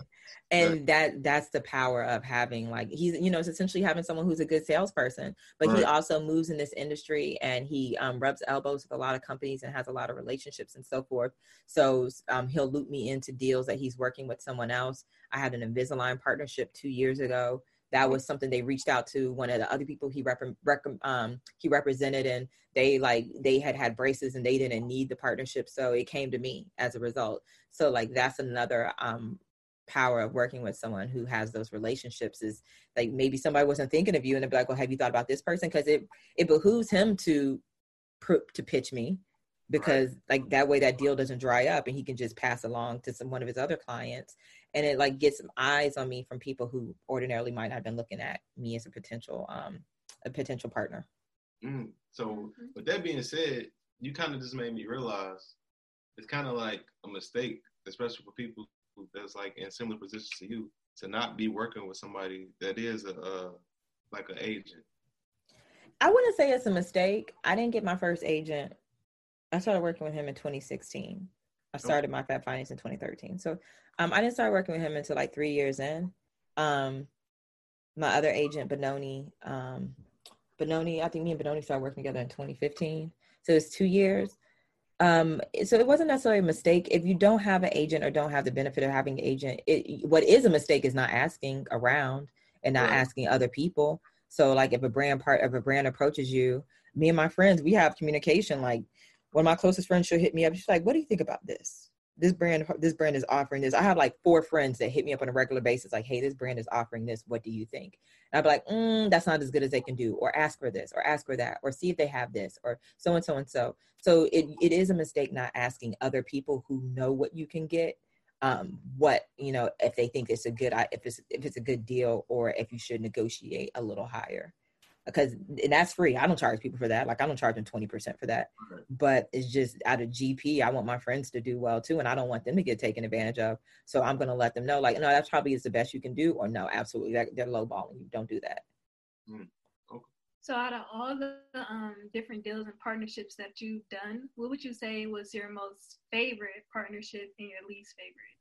and that that's the power of having like he's you know it's essentially having someone who's a good salesperson, but right. he also moves in this industry and he um, rubs elbows with a lot of companies and has a lot of relationships and so forth. So um, he'll loop me into deals that he's working with someone else. I had an Invisalign partnership two years ago that was something they reached out to one of the other people he rep, rep um, he represented and they like they had had braces and they didn't need the partnership so it came to me as a result so like that's another um, power of working with someone who has those relationships is like maybe somebody wasn't thinking of you and they'd be like well have you thought about this person because it it behooves him to to pitch me because right. like that way that deal doesn't dry up and he can just pass along to some one of his other clients and it like gets some eyes on me from people who ordinarily might not have been looking at me as a potential um a potential partner mm. so mm-hmm. with that being said you kind of just made me realize it's kind of like a mistake especially for people who that's like in similar positions to you to not be working with somebody that is a, a like an agent I wouldn't say it's a mistake. I didn't get my first agent I started working with him in 2016. I started my Fab Finance in 2013. So um, I didn't start working with him until like three years in. Um, my other agent, Benoni, um, Benoni, I think me and Benoni started working together in 2015. So it's two years. Um, so it wasn't necessarily a mistake. If you don't have an agent or don't have the benefit of having an agent, it, what is a mistake is not asking around and not right. asking other people. So like if a brand part of a brand approaches you, me and my friends, we have communication like one of my closest friends she'll hit me up. She's like what do you think about this? This brand this brand is offering this. I have like four friends that hit me up on a regular basis like hey this brand is offering this. What do you think? And i'd be like mm, that's not as good as they can do or ask for this or ask for that or see if they have this or so and so and so. So it, it is a mistake not asking other people who know what you can get um, what you know if they think it's a good if it's if it's a good deal or if you should negotiate a little higher because and that's free. I don't charge people for that. Like I don't charge them 20% for that. But it's just out of GP, I want my friends to do well too. And I don't want them to get taken advantage of. So I'm gonna let them know, like, no, that's probably is the best you can do, or no, absolutely that they're lowballing you. Don't do that. Mm. Okay. So out of all the um, different deals and partnerships that you've done, what would you say was your most favorite partnership and your least favorite?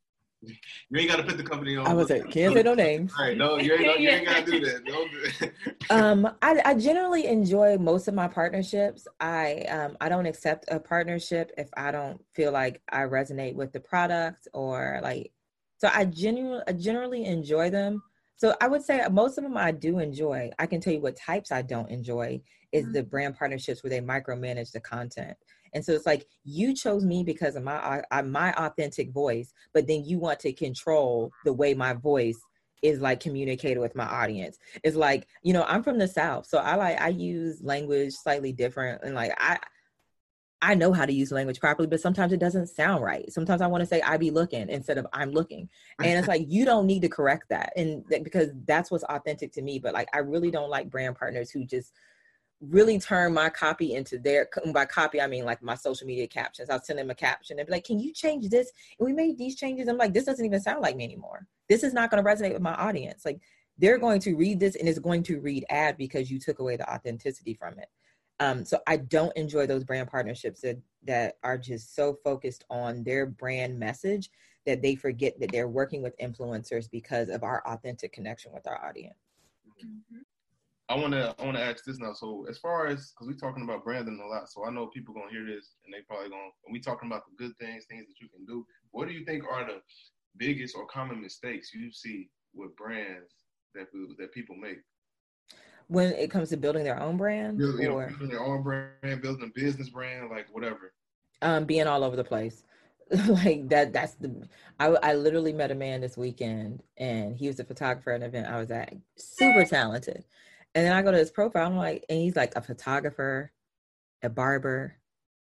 You ain't got to put the company on. I was like, can't say no names. All right, no, you ain't, you ain't got to do that. Don't do that. um, I, I generally enjoy most of my partnerships. I um, I don't accept a partnership if I don't feel like I resonate with the product or like. So I genuinely, I generally enjoy them. So I would say most of them I do enjoy. I can tell you what types I don't enjoy is mm-hmm. the brand partnerships where they micromanage the content. And so it's like you chose me because of my uh, my authentic voice, but then you want to control the way my voice is like communicated with my audience. It's like, you know, I'm from the South. So I like I use language slightly different and like I I know how to use language properly, but sometimes it doesn't sound right. Sometimes I want to say I be looking instead of I'm looking. And it's like you don't need to correct that. And because that's what's authentic to me. But like I really don't like brand partners who just really turn my copy into their by copy I mean like my social media captions. I'll send them a caption and be like, Can you change this? And we made these changes. I'm like, this doesn't even sound like me anymore. This is not going to resonate with my audience. Like they're going to read this and it's going to read ad because you took away the authenticity from it. Um, so I don't enjoy those brand partnerships that that are just so focused on their brand message that they forget that they're working with influencers because of our authentic connection with our audience. Mm-hmm. I want to I want to ask this now. So as far as because we're talking about branding a lot, so I know people gonna hear this and they probably gonna. And we talking about the good things, things that you can do. What do you think are the biggest or common mistakes you see with brands that that people make? when it comes to building their own brand you know, or building their own brand building a business brand like whatever um being all over the place like that that's the I, I literally met a man this weekend and he was a photographer at an event i was at super talented and then i go to his profile i'm like and he's like a photographer a barber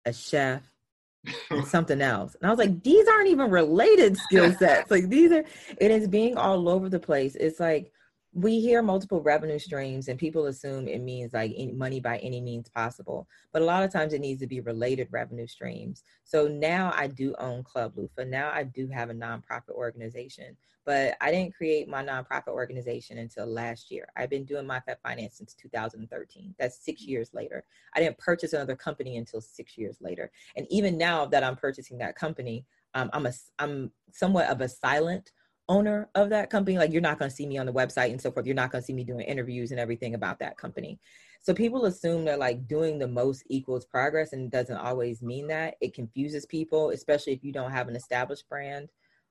a chef something else. And i was like these aren't even related skill sets. Like these are it is being all over the place. It's like we hear multiple revenue streams and people assume it means like money by any means possible but a lot of times it needs to be related revenue streams. So now i do own club loofah. Now i do have a nonprofit organization but i didn't create my nonprofit organization until last year. I've been doing MyFab Finance since 2013 that's six years later. I didn't purchase another company until six years later. And even now that i'm purchasing that company um, i'm a i'm somewhat of a silent owner of that company like you're not going to see me on the website and so forth. You're not going to see me doing interviews and everything about that company. So people assume that like doing the most equals progress and doesn't always mean that. It confuses people especially if you don't have an established brand.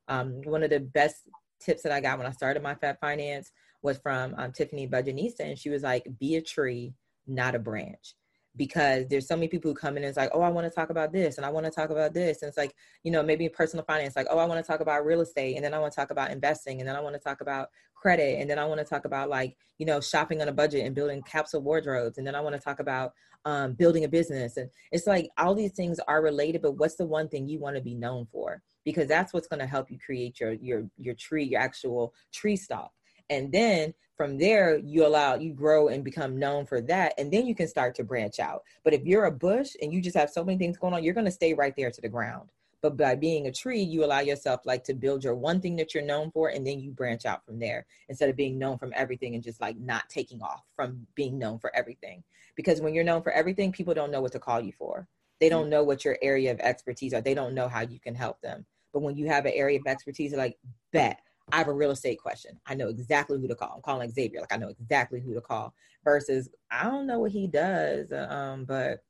Um, one of the best tips that i got when i started my Fab Finance was from um, tiffany budgetnista and she was like be a tree not a branch because there's so many people who come in and it's like, oh, I want to talk about this and I want to talk about this. And it's like, you know, maybe personal finance, like, oh, I want to talk about real estate and then I want to talk about investing and then I want to talk about credit and then I want to talk about like, you know, shopping on a budget and building capsule wardrobes and then I want to talk about um, building a business. And it's like all these things are related, but what's the one thing you want to be known for? Because that's what's going to help you create your your your tree, your actual tree stock and then from there you allow you grow and become known for that and then you can start to branch out. But if you're a bush and you just have so many things going on you're going to stay right there to the ground. But by being a tree you allow yourself like to build your one thing that you're known for and then you branch out from there instead of being known from everything and just like not taking off from being known for everything. Because when you're known for everything people don't know what to call you for. They don't know what your area of expertise are. They don't know how you can help them. But when you have an area of expertise like bet I have a real estate question. I know exactly who to call. I'm calling Xavier. Like I know exactly who to call. Versus I don't know what he does, uh, um, but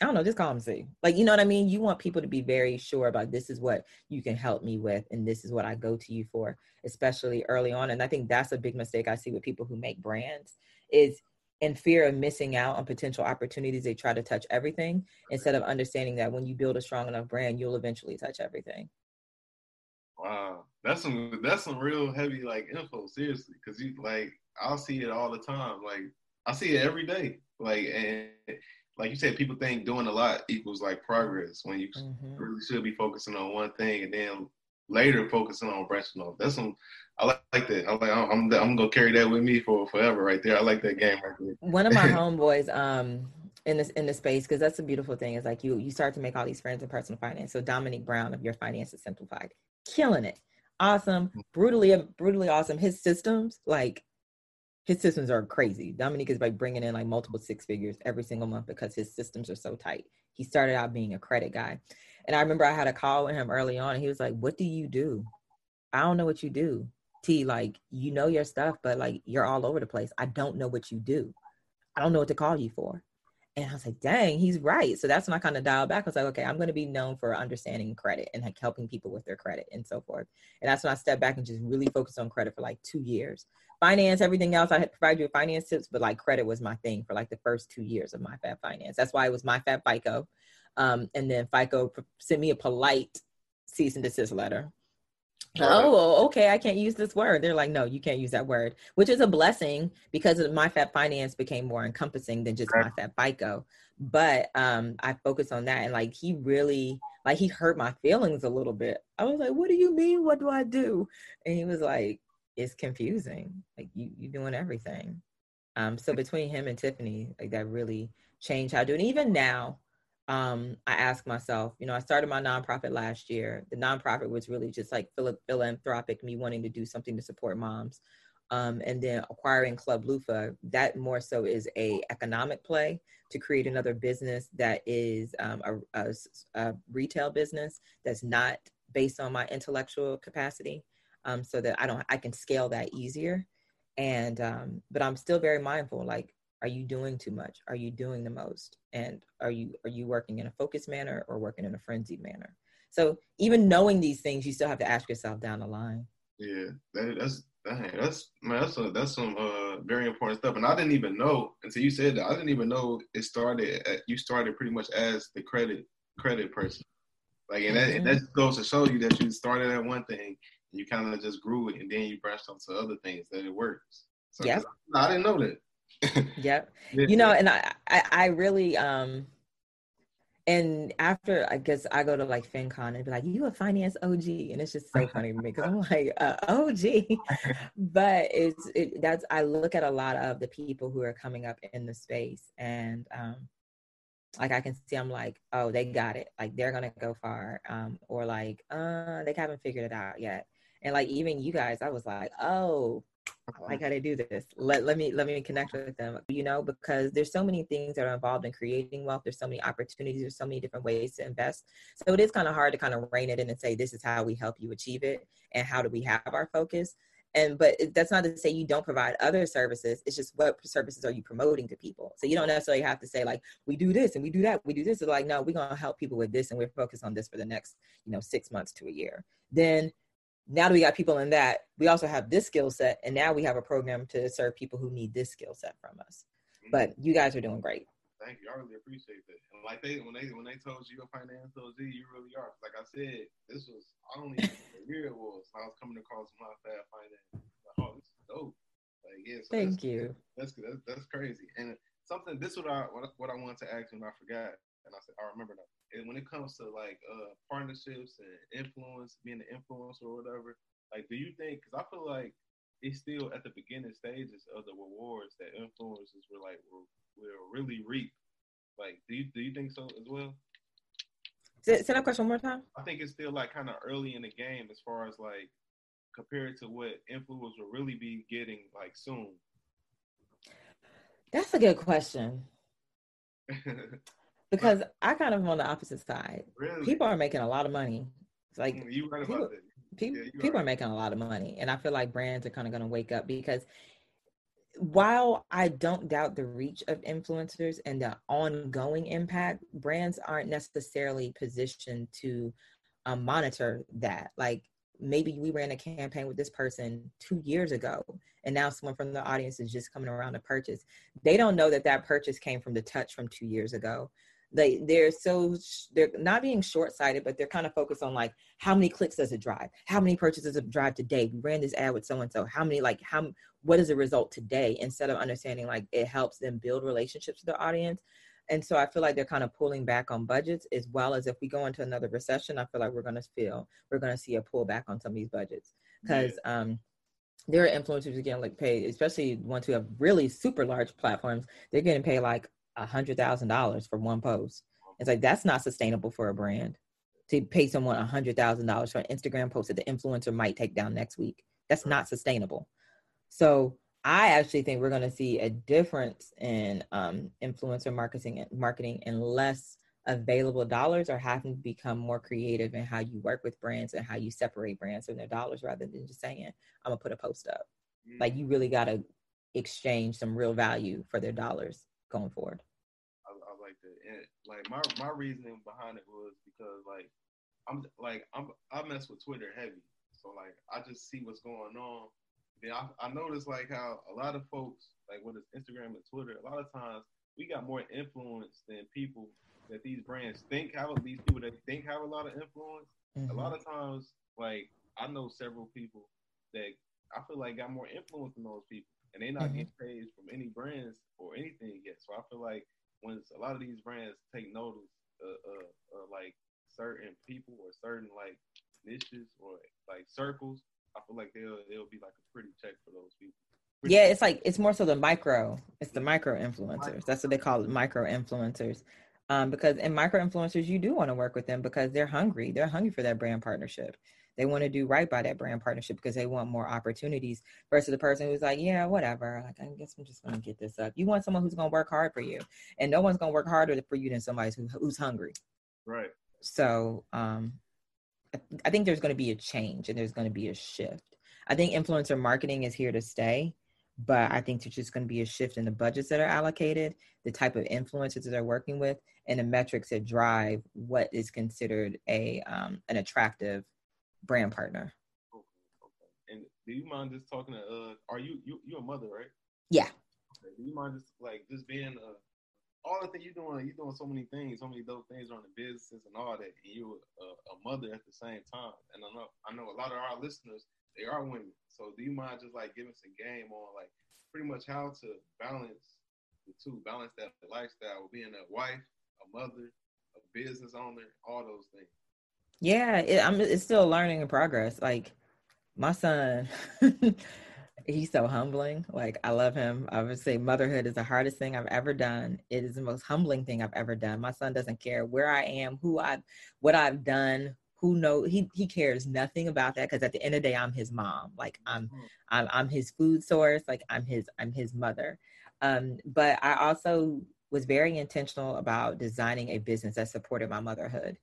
I don't know. Just call him see. Like you know what I mean. You want people to be very sure about this is what you can help me with, and this is what I go to you for, especially early on. And I think that's a big mistake I see with people who make brands is in fear of missing out on potential opportunities. They try to touch everything instead of understanding that when you build a strong enough brand, you'll eventually touch everything. Wow, that's some that's some real heavy like info. Seriously, because you like I'll see it all the time. Like I see it every day. Like and like you said, people think doing a lot equals like progress when you mm-hmm. really should be focusing on one thing and then later focusing on branching off. That's some I like, like that. I like I'm, I'm I'm gonna carry that with me for forever right there. I like that game right there. One of my homeboys um in this in the space because that's a beautiful thing is like you you start to make all these friends in personal finance. So Dominique Brown of Your Finances Simplified killing it. Awesome, mm. brutally, brutally awesome. His systems, like his systems are crazy. Dominique is like bringing in like multiple six figures every single month because his systems are so tight. He started out being a credit guy. And I remember I had a call with him early on and he was like, What do you do? I don't know what you do. T, like, you know your stuff, but like you're all over the place. I don't know what you do. I don't know what to call you for. And I was like, dang, he's right. So that's when I kind of dialed back. I was like, okay, I'm going to be known for understanding credit and like helping people with their credit and so forth. And that's when I stepped back and just really focused on credit for like two years. Finance, everything else, I had provided you with finance tips, but like credit was my thing for like the first two years of MyFab Finance. That's why it was MyFab FICO. Um, and then FICO sent me a polite cease and desist letter oh okay i can't use this word. They're like no you can't use that word which is a blessing because my Fab Finance became more encompassing than just my Fab FICO. But um i focused on that and like he really like he hurt my feelings a little bit. I was like what do you mean? What do i do? And he was like it's confusing. Like you you're doing everything. Um so between him and tiffany like that really changed how i do it. And even now um, I ask myself, you know, I started my nonprofit last year. The nonprofit was really just like philanthropic, me wanting to do something to support moms. Um, and then acquiring Club Loofah, that more so is a economic play to create another business that is um, a, a, a, retail business that's not based on my intellectual capacity, um, so that I don't I can scale that easier. And um, but I'm still very mindful, like are you doing too much? Are you doing the most? And are you are you working in a focused manner or working in a frenzied manner? So even knowing these things you still have to ask yourself down the line. Yeah that, that's dang, that's man that's a, that's some uh, very important stuff. And i didn't even know until you said that i didn't even know it started at, you started pretty much as the credit credit person. Like and that, mm-hmm. and that goes to show you that you started at one thing and you kind of just grew it and then you branched onto other things that it works. So yeah I, I didn't know that yep. You know, and I, I, I really, um, and after I guess I go to like FinCon and be like, "You a finance OG," and it's just so funny to me because I'm like, uh, "OG," but it's it, that's I look at a lot of the people who are coming up in the space, and um, like I can see, I'm like, "Oh, they got it! Like they're gonna go far," um, or like, "Uh, they haven't figured it out yet." And like even you guys, I was like, "Oh, Uh-huh. like gotta do this. Let, let me let me connect with them you know because there's so many things that are involved in creating wealth. There's so many opportunities. There's so many different ways to invest. So it is kind of hard to kind of rein it in and say this is how we help you achieve it and how do we have our focus? And but that's not to say you don't provide other services. It's just what services are you promoting to people? So you don't necessarily have to say like we do this and we do that we do this. It's like no we're to help people with this and we're focused on this for the next you know six months to a year. Then now that we got people in that, we also have this skill set, and now we have a program to serve people who need this skill set from us. Mm-hmm. But you guys are doing great. Thank you. I really appreciate that. And like they when they when they told you your financial Z, you really are. Like I said, this was I don't even know year it was. I was coming across my fat finance. Like, oh, this is dope. Like yeah. So Thank that's, you. That's, that's that's crazy. And something this what I what, what I wanted to ask you and I forgot, and I said I remember that. and when it comes to like uh, partnerships and influence, being an influencer or whatever, like, do you think? Because I feel like it's still at the beginning stages of the rewards that influencers were like will, will really reap. Like, do you do you think so as well? Say, say that question one more time. I think it's still like kind of early in the game as far as like compared to what influencers will really be getting like soon. That's a good question. because I kind of am on the opposite side. Really? People are making a lot of money. It's like mm, right people. People, yeah, people are making a lot of money, and I feel like brands are kind of going to wake up because while I don't doubt the reach of influencers and the ongoing impact, brands aren't necessarily positioned to um, monitor that. Like maybe we ran a campaign with this person two years ago and now someone from the audience is just coming around to purchase they don't know that that purchase came from the touch from two years ago they they're so they're not being short-sighted but they're kind of focused on like how many clicks does it drive? How many purchases it drive today? We ran this ad with so and so how many like how what is the result today? Instead of understanding like it helps them build relationships with their audience. And so i feel like they're kind of pulling back on budgets as well as if we go into another recession i feel like we're going to feel we're going to see a pullback on some of these budgets. Because yeah. um there are influencers getting like paid especially ones who have really super large platforms they're getting paid like a hundred thousand dollars for one post. It's like that's not sustainable for a brand to pay someone a hundred thousand dollars for an Instagram post that the influencer might take down next week. That's not sustainable. So I actually think we're going to see a difference in um, influencer marketing, marketing, and less available dollars are having to become more creative in how you work with brands and how you separate brands from their dollars rather than just saying, I'm gonna put a post up. Mm-hmm. Like you really gotta exchange some real value for their dollars going forward. I, I like that. And like my my reasoning behind it was because like I'm like I'm I mess with Twitter heavy. So like I just see what's going on. Then I, I notice like how a lot of folks like whether it's Instagram and Twitter, a lot of times we got more influence than people that these brands think have these people that think have a lot of influence. Mm-hmm. A lot of times like I know several people that I feel like got more influence than those people, and they're not mm-hmm. getting paid from any brands or anything yet. So I feel like when a lot of these brands take notice, uh, uh, uh, like certain people or certain like niches or like circles, I feel like they'll they'll be like a pretty check for those people. Pretty yeah, it's like it's more so the micro. It's the micro influencers. That's what they call it, micro influencers. Um, because in micro influencers, you do want to work with them because they're hungry. They're hungry for that brand partnership. They want to do right by that brand partnership because they want more opportunities versus the person who's like, yeah, whatever. Like, I guess I'm just going to get this up. You want someone who's going to work hard for you, and no one's going to work harder for you than somebody who, who's hungry. Right. So, um, I think there's going to be a change and there's going to be a shift. I think influencer marketing is here to stay, but I think there's just going to be a shift in the budgets that are allocated, the type of influencers that they're working with, and the metrics that drive what is considered a um, an attractive brand partner. Okay, okay. And do you mind just talking to? Uh, are you you you a mother, right? Yeah. Okay. Do you mind just like just being a all the things you're doing, you're doing so many things, so many dope things on the businesses and all that, and you're a, a, mother at the same time. And I know, I know a lot of our listeners, they are women. So do you mind just like giving some game on like pretty much how to balance the two, balance that lifestyle being a wife, a mother, a business owner, all those things. Yeah, it, I'm. It's still learning in progress. Like my son, he's so humbling. Like I love him. I would say motherhood is the hardest thing I've ever done. It is the most humbling thing I've ever done. My son doesn't care where I am, who I, what I've done, who know he he cares nothing about that because at the end of the day I'm his mom. Like I'm mm-hmm. I'm I'm his food source. Like I'm his I'm his mother. Um, but I also was very intentional about designing a business that supported my motherhood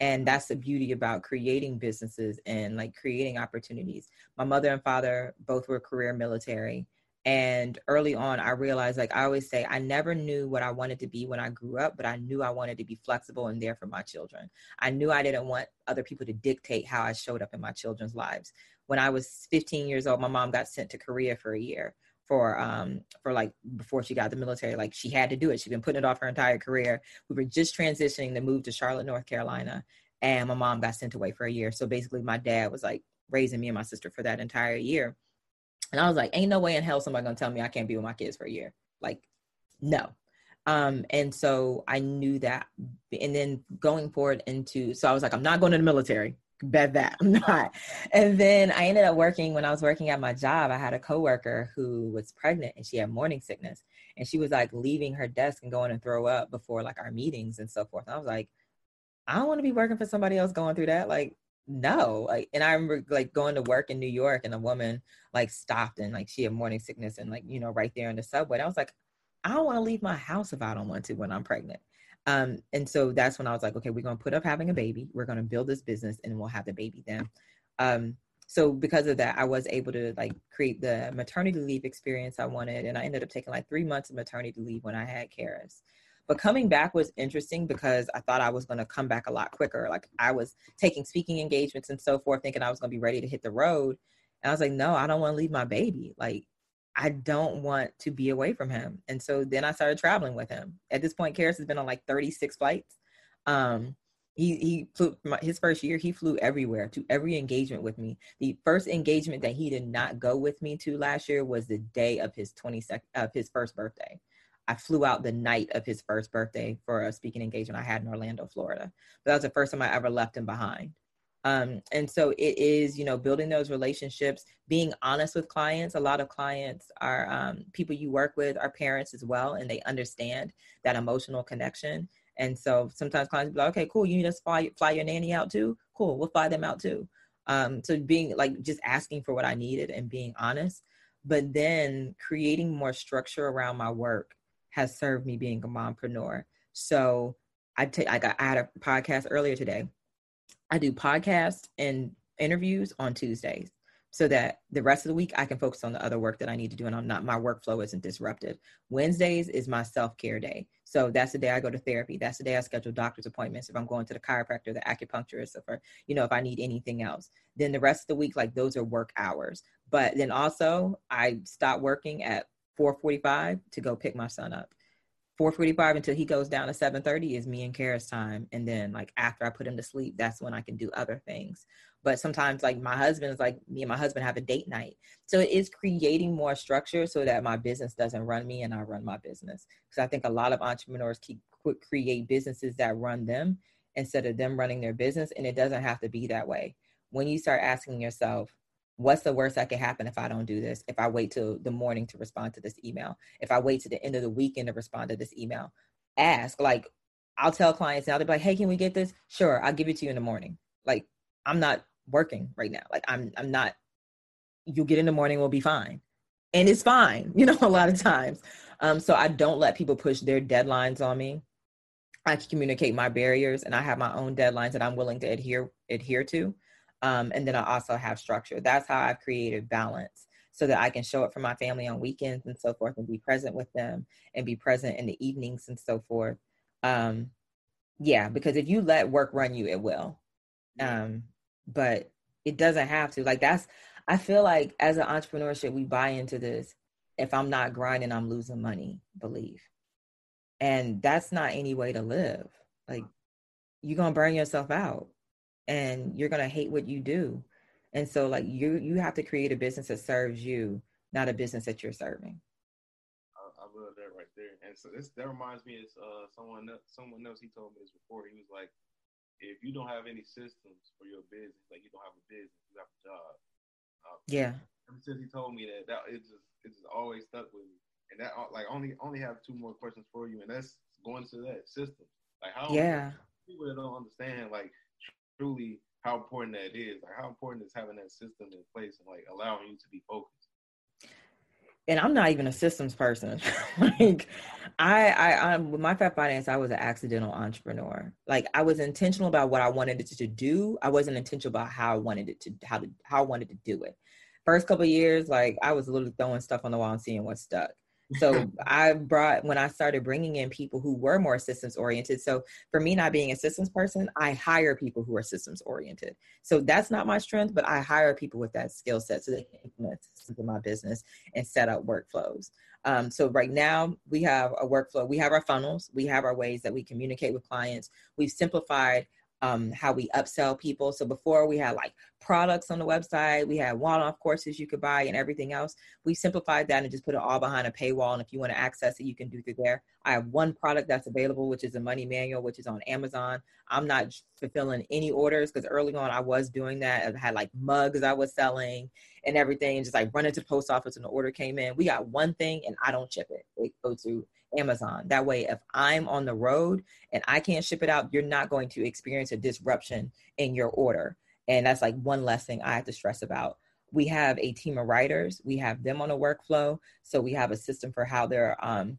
and that's the beauty about creating businesses and like creating opportunities. My mother and father both were career military and early on i realized like i always say i never knew what i wanted to be when i grew up but i knew i wanted to be flexible and there for my children. I knew i didn't want other people to dictate how i showed up in my children's lives. When i was 15 years old my mom got sent to korea for a year for um for like before she got the military like she had to do it. She'd been putting it off her entire career. We were just transitioning to move to charlotte north carolina and my mom got sent away for a year. So basically my dad was like raising me and my sister for that entire year. And i was like ain't no way in hell somebody gonna tell me i can't be with my kids for a year. Like no. Um and so i knew that. And then going forward into so i was like i'm not going to the military bet that I'm not. And then I ended up working when I was working at my job. I had a coworker who was pregnant and she had morning sickness, and she was like leaving her desk and going to throw up before like our meetings and so forth. And I was like, I don't want to be working for somebody else going through that. Like, no. Like, and I remember like going to work in New York, and a woman like stopped and like she had morning sickness and like you know right there in the subway. And I was like, I don't want to leave my house if I don't want to when I'm pregnant. Um, and so that's when I was like, okay, we're to put up having a baby. We're to build this business and we'll have the baby then. Um, so because of that, I was able to like create the maternity leave experience I wanted. And I ended up taking like three months of maternity leave when I had Karis. But coming back was interesting because I thought I was going to come back a lot quicker. Like I was taking speaking engagements and so forth, thinking I was going to be ready to hit the road. And I was like, no, I don't want to leave my baby. Like I don't want to be away from him. And so then I started traveling with him. At this point, Karis has been on like 36 flights. Um, he he flew his first year. He flew everywhere to every engagement with me. The first engagement that he did not go with me to last year was the day of his 22nd of his first birthday. I flew out the night of his first birthday for a speaking engagement I had in Orlando, Florida. But that was the first time I ever left him behind. Um, and so it is, you know, building those relationships, being honest with clients. A lot of clients are um, people you work with are parents as well, and they understand that emotional connection. And so sometimes clients be like, okay, cool, you need us to fly, fly your nanny out too? Cool, we'll fly them out too. Um, so being like just asking for what I needed and being honest, but then creating more structure around my work has served me being a mompreneur. So I take I got I had a podcast earlier today I do podcasts and interviews on Tuesdays so that the rest of the week I can focus on the other work that I need to do and I'm not my workflow isn't disrupted. Wednesdays is my self-care day. So that's the day I go to therapy. That's the day I schedule doctor's appointments if I'm going to the chiropractor, the acupuncturist, for you know if I need anything else. Then the rest of the week like those are work hours. But then also I stop working at 4:45 to go pick my son up 4:45 until he goes down to 7:30 is me and Kara's time, and then like after I put him to sleep, that's when I can do other things. But sometimes like my husband is like me and my husband have a date night, so it is creating more structure so that my business doesn't run me and I run my business. Because I think a lot of entrepreneurs keep create businesses that run them instead of them running their business, and it doesn't have to be that way. When you start asking yourself, what's the worst that could happen if I don't do this? If I wait till the morning to respond to this email, if I wait to the end of the weekend to respond to this email, ask. Like, I'll tell clients now, they're like, hey, can we get this? Sure, I'll give it to you in the morning. Like, I'm not working right now. Like, I'm, I'm not, you'll get in the morning, we'll be fine. And it's fine, you know, a lot of times. Um, so I don't let people push their deadlines on me. I communicate my barriers and I have my own deadlines that I'm willing to adhere adhere to. Um, and then I also have structure. That's how I've created balance so that I can show up for my family on weekends and so forth and be present with them and be present in the evenings and so forth. Um, yeah, because if you let work run you, it will. Um, but it doesn't have to. Like that's, I feel like as an entrepreneurship, we buy into this. If I'm not grinding, I'm losing money, believe. And that's not any way to live. Like you're going to burn yourself out and you're going to hate what you do. And so like you you have to create a business that serves you not a business that you're serving. I, I love that right there. And so this that reminds me of uh, someone someone else he told me this before. He was like if you don't have any systems for your business like you don't have a business you have a job. Uh, yeah. ever since he told me that that it just it just always stuck with me. And that uh, like only only have two more questions for you and that's going to that system. Like how yeah. people that don't understand like truly how important that is. Like how important is having that system in place and like allowing you to be focused. And I'm not even a systems person. like I, I, I'm with my Fab Finance, I was an accidental entrepreneur. Like I was intentional about what I wanted it to do. I wasn't intentional about how I wanted it to, how to, how I wanted to do it. First couple years, like I was literally throwing stuff on the wall and seeing what stuck. So I brought when I started bringing in people who were more systems oriented. So for me, not being a systems person, I hire people who are systems oriented. So that's not my strength, but I hire people with that skill set so they can implement systems in my business and set up workflows. Um, so right now we have a workflow. We have our funnels. We have our ways that we communicate with clients. We've simplified um, how we upsell people. So before we had like products on the website, we had one-off courses you could buy and everything else. We simplified that and just put it all behind a paywall. And if you want to access it, you can do through there. I have one product that's available, which is a money manual, which is on Amazon. I'm not fulfilling any orders because early on I was doing that. I had like mugs I was selling and everything, just like run into post office and the order came in. We got one thing and I don't ship it. It goes to Amazon. That way, if I'm on the road and I can't ship it out, you're not going to experience a disruption in your order. And that's like one less thing I have to stress about. We have a team of writers. We have them on a workflow. So we have a system for how their um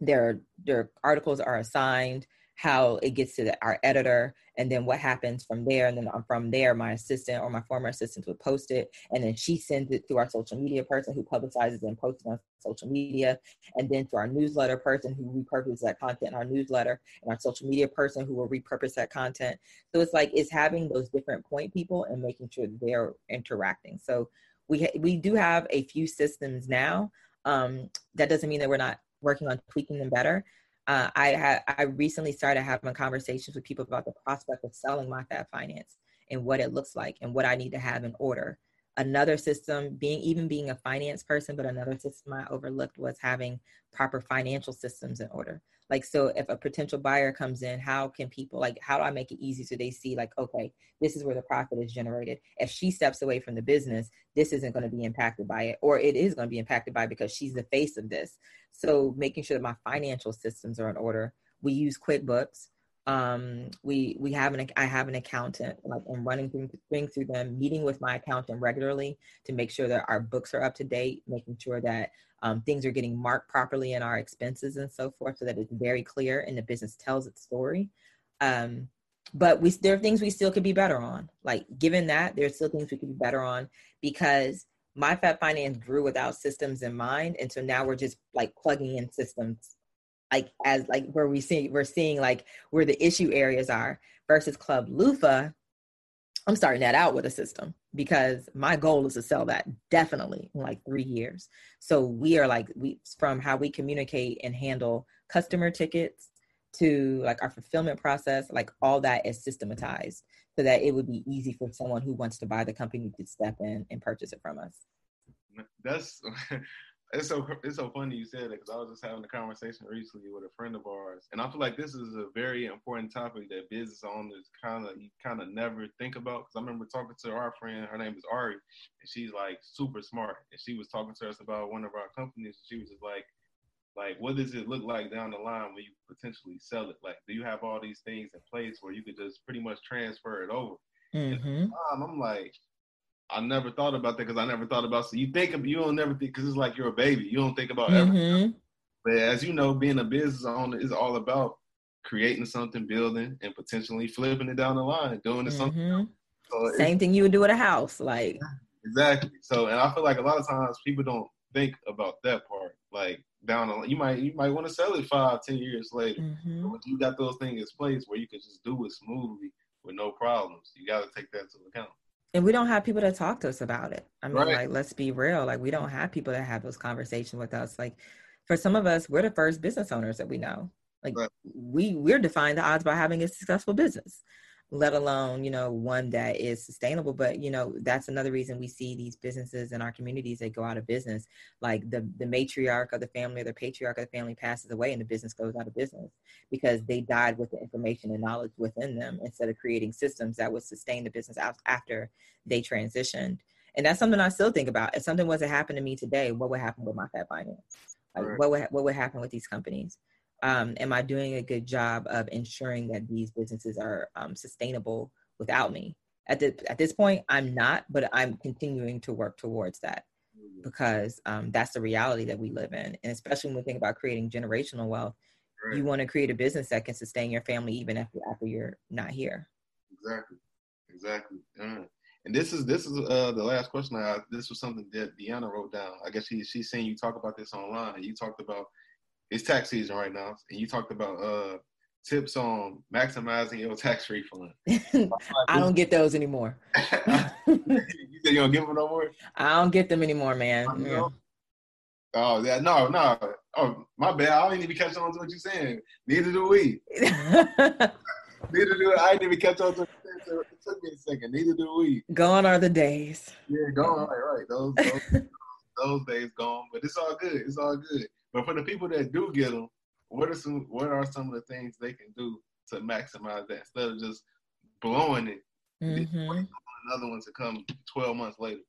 their their articles are assigned how it gets to the, our editor and then what happens from there and then from there my assistant or my former assistant would post it and then she sends it to our social media person who publicizes and posts on social media and then to our newsletter person who repurposes that content in our newsletter and our social media person who will repurpose that content. So it's like it's having those different point people and making sure they're interacting. So we ha- we do have a few systems now um, that doesn't mean that we're not working on tweaking them better uh, I had I recently started having conversations with people about the prospect of selling my Fab Finance and what it looks like and what I need to have in order. Another system, being even being a finance person, but another system I overlooked was having proper financial systems in order like so if a potential buyer comes in how can people like how do i make it easy so they see like okay this is where the profit is generated. If she steps away from the business this isn't going to be impacted by it or it is going to be impacted by because she's the face of this. So making sure that my financial systems are in order. We use quickbooks. Um, we we have an I have an accountant like I'm running through things through them, meeting with my accountant regularly to make sure that our books are up to date, making sure that um, things are getting marked properly in our expenses and so forth, so that it's very clear and the business tells its story. Um, but we there are things we still could be better on. Like given that, there's still things we could be better on because my Fab Finance grew without systems in mind, and so now we're just like plugging in systems like as like where we see we're seeing like where the issue areas are versus club loofah I'm starting that out with a system because my goal is to sell that definitely in like three years. So we are like we from how we communicate and handle customer tickets to like our fulfillment process, like all that is systematized so that it would be easy for someone who wants to buy the company to step in and purchase it from us. That's it's so it's so funny you said it because I was just having a conversation recently with a friend of ours, and I feel like this is a very important topic that business owners kind of you kind of never think about. Because I remember talking to our friend, her name is Ari, and she's like super smart, and she was talking to us about one of our companies. She was just like, like what does it look like down the line when you potentially sell it? Like, do you have all these things in place where you could just pretty much transfer it over? Mm-hmm. I'm like, I never thought about that because I never thought about. So you think of, you don't never think because it's like you're a baby. You don't think about Mm-hmm. everything. But as you know, being a business owner is all about creating something, building, and potentially flipping it down the line, doing it something. So Same thing you would do at a house. Like, Exactly. So, and I feel like a lot of times people don't think about that part. Like down the line, you might you might want to sell it five, ten years later. mhm. But when you got those things in place where you can just do it smoothly with no problems, you got to take that into account. And we don't have people to talk to us about it. I mean, Right. like, let's be real. Like, we don't have people that have those conversations with us. Like, for some of us, we're the first business owners that we know. Like, Right. we we're defying the odds by having a successful business, let alone you know one that is sustainable. But you know, that's another reason we see these businesses in our communities that go out of business. Like the the matriarch of the family or the patriarch of the family passes away, and the business goes out of business because they died with the information and knowledge within them instead of creating systems that would sustain the business after they transitioned. And that's something I still think about. If something was to happen to me today, what would happen with my Fab Finance? Like, Right. what would what would happen with these companies? Um, am I doing a good job of ensuring that these businesses are um, sustainable without me? At the at this point, I'm not, but I'm continuing to work towards that because um, that's the reality that we live in. And especially when we think about creating generational wealth, Right. you want to create a business that can sustain your family even after after you're not here. Exactly. Exactly. Yeah. And this is this is uh the last question I this was something that Deanna wrote down. I guess she she's seen you talk about this online. You talked about it's tax season right now, and you talked about uh tips on maximizing your tax refund. I don't get those anymore. you said you don't give them no more? I don't get them anymore, man. Yeah. Oh yeah, no, no. Oh my bad. I don't even be catching on to what you're saying. Neither do we. Neither do I. I didn't even catch on to what you're saying. It took me a second. Neither do we. Gone are the days. Yeah, gone. Right, right. Those, those, those days gone. But it's all good. It's all good. But for the people that do get them, what are some what are some of the things they can do to maximize that instead of just blowing it? Mhm. Another one to come 12 months later.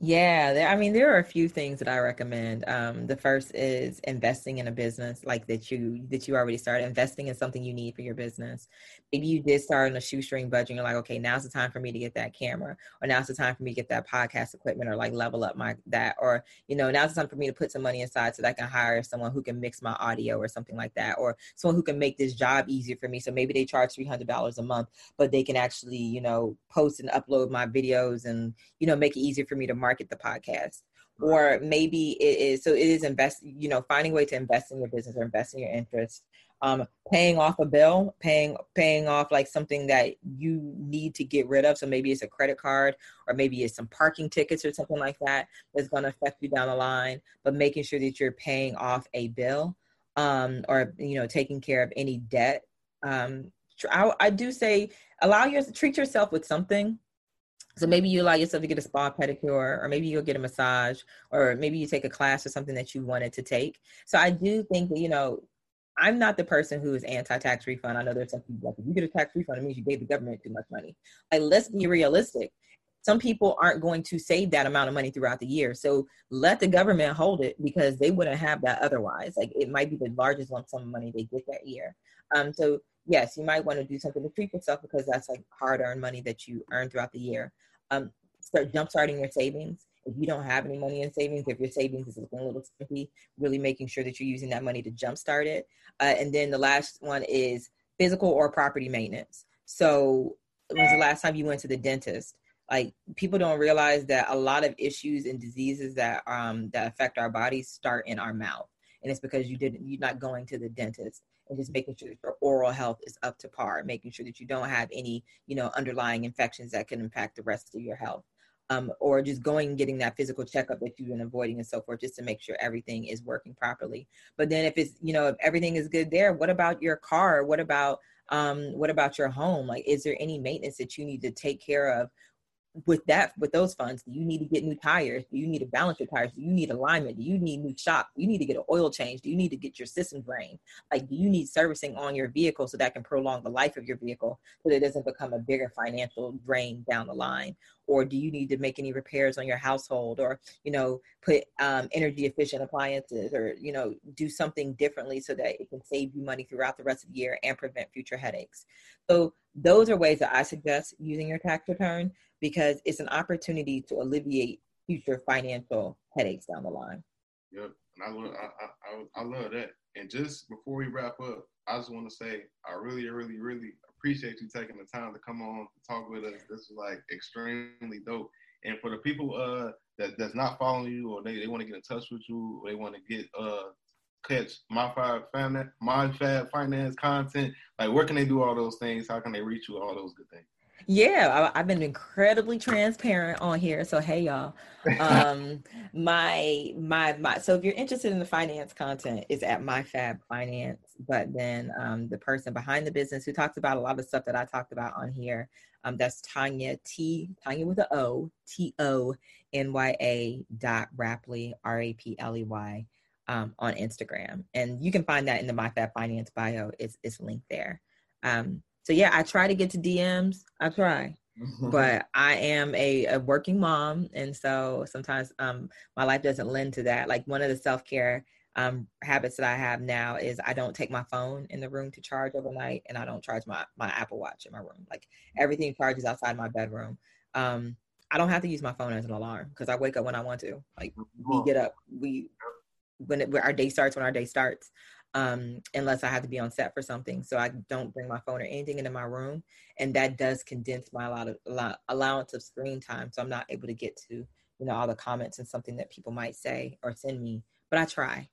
Yeah, there, I mean, there are a few things that I recommend. Um, the first is investing in a business like that you that you already started. Investing in something you need for your business. Maybe you did start on a shoestring budget. And you're like, okay, now's the time for me to get that camera, or now's the time for me to get that podcast equipment, or like level up my that, or you know, now's the time for me to put some money aside so that I can hire someone who can mix my audio or something like that, or someone who can make this job easier for me. So maybe they charge three hundred dollars a month, but they can actually, you know, post and upload my videos and you know make it easier for me to market the podcast or maybe it is so it is invest you know finding a way to invest in your business or invest in your interest um paying off a bill paying paying off like something that you need to get rid of. So maybe it's a credit card or maybe it's some parking tickets or something like that that's going to affect you down the line but making sure that you're paying off a bill um or you know taking care of any debt. Um I, I do say allow your treat yourself with something so maybe you allow yourself to get a spa pedicure, or maybe you'll get a massage, or maybe you take a class or something that you wanted to take. So I do think that, you know, I'm not the person who is anti-tax refund. I know there's some people like if you get a tax refund, it means you gave the government too much money. Like let's be realistic. Some people aren't going to save that amount of money throughout the year. So let the government hold it because they wouldn't have that otherwise. Like it might be the largest lump sum of money they get that year. Um, so yes, you might want to do something to treat yourself because that's like hard-earned money that you earn throughout the year um, start jump starting your savings. If you don't have any money in savings, if your savings is looking a little skimpy, really making sure that you're using that money to jumpstart it. Uh, and then the last one is physical or property maintenance. So, when's the last time you went to the dentist? Like people don't realize that a lot of issues and diseases that um, that affect our bodies start in our mouth, and it's because you didn't you're not going to the dentist. And just making sure that your oral health is up to par, making sure that you don't have any, you know, underlying infections that can impact the rest of your health. Um, or just going and getting that physical checkup that you've been avoiding and so forth, just to make sure everything is working properly. But then if it's, you know, if everything is good there, what about your car? What about um, what about your home? Like, is there any maintenance that you need to take care of with that with those funds do you need to get new tires. Do you need to balance your tires. Do you need alignment. Do you need new shock. Do you need to get an oil change. Do you need to get your system drained. Like do you need servicing on your vehicle so that can prolong the life of your vehicle so that it doesn't become a bigger financial drain down the line or do you need to make any repairs on your household or you know put um, energy efficient appliances or you know do something differently so that it can save you money throughout the rest of the year and prevent future headaches so those are ways that i suggest using your tax return because it's an opportunity to alleviate future financial headaches down the line. Yep, and I love I, I, I love that. And just before we wrap up, I just want to say I really, really, really appreciate you taking the time to come on to talk with us. This is like extremely dope. And for the people uh that that's not following you or they, they want to get in touch with you or they want to get uh catch my fab finance my fab finance content, like where can they do all those things? How can they reach you? All those good things. Yeah, I, have been incredibly transparent on here. So hey y'all. Um my my my so if you're interested in the finance content, it's at my fab finance. But then um the person behind the business who talks about a lot of stuff that I talked about on here, um that's Tanya T Tonya with a O T O N Y A dot Rapley R A P L E Y um on Instagram. And you can find that in the My Fab Finance bio. It's it's linked there. Um so yeah, I try to get to DMs. I try. but I am a, a working mom, and so sometimes um, my life doesn't lend to that. Like one of the self care um, habits that I have now is I don't take my phone in the room to charge overnight, and I don't charge my my Apple Watch in my room. Like everything charges outside my bedroom. Um, I don't have to use my phone as an alarm because I wake up when I want to. Like we get up, we when, it, when our day starts when our day starts um, unless I have to be on set for something. So I don't bring my phone or anything into my room, and that does condense my lot of allowance of screen time. So I'm not able to get to you know all the comments and something that people might say or send me. But I try,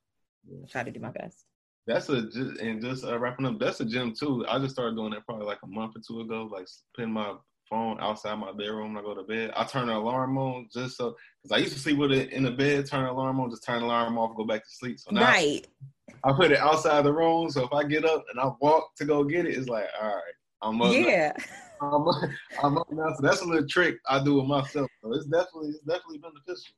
I try to do my best. That's a and just uh, wrapping up. That's a gym too. I just started doing that probably like a month or two ago. Like putting my phone outside my bedroom when I go to bed. I turn the alarm on just so because I used to sleep with it in the bed. Turn the alarm on, just turn the alarm off, go back to sleep. So now right. I put it outside the room, so if I get up and I walk to go get it, it's like, all right, I'm up. Yeah. I'm, I'm up now. So that's a little trick I do with myself. So it's definitely it's definitely beneficial.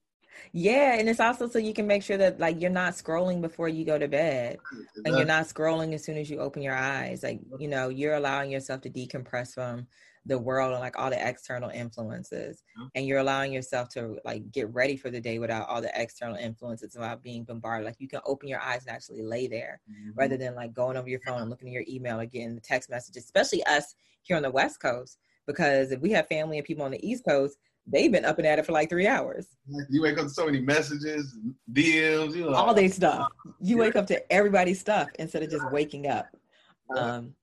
Yeah, and it's also so you can make sure that like you're not scrolling before you go to bed, exactly. and you're not scrolling as soon as you open your eyes. Like you know, you're allowing yourself to decompress from the world and like all the external influences mm-hmm. and you're allowing yourself to like get ready for the day without all the external influences without being bombarded like you can open your eyes and actually lay there mm-hmm. rather than like going over your phone and looking at your email or getting the text messages especially us here on the west coast because if we have family and people on the east coast they've been up and at it for like three hours. You wake up to so many messages, DMs, you know, all their stuff. You wake up to everybody's stuff instead of just waking up. Um,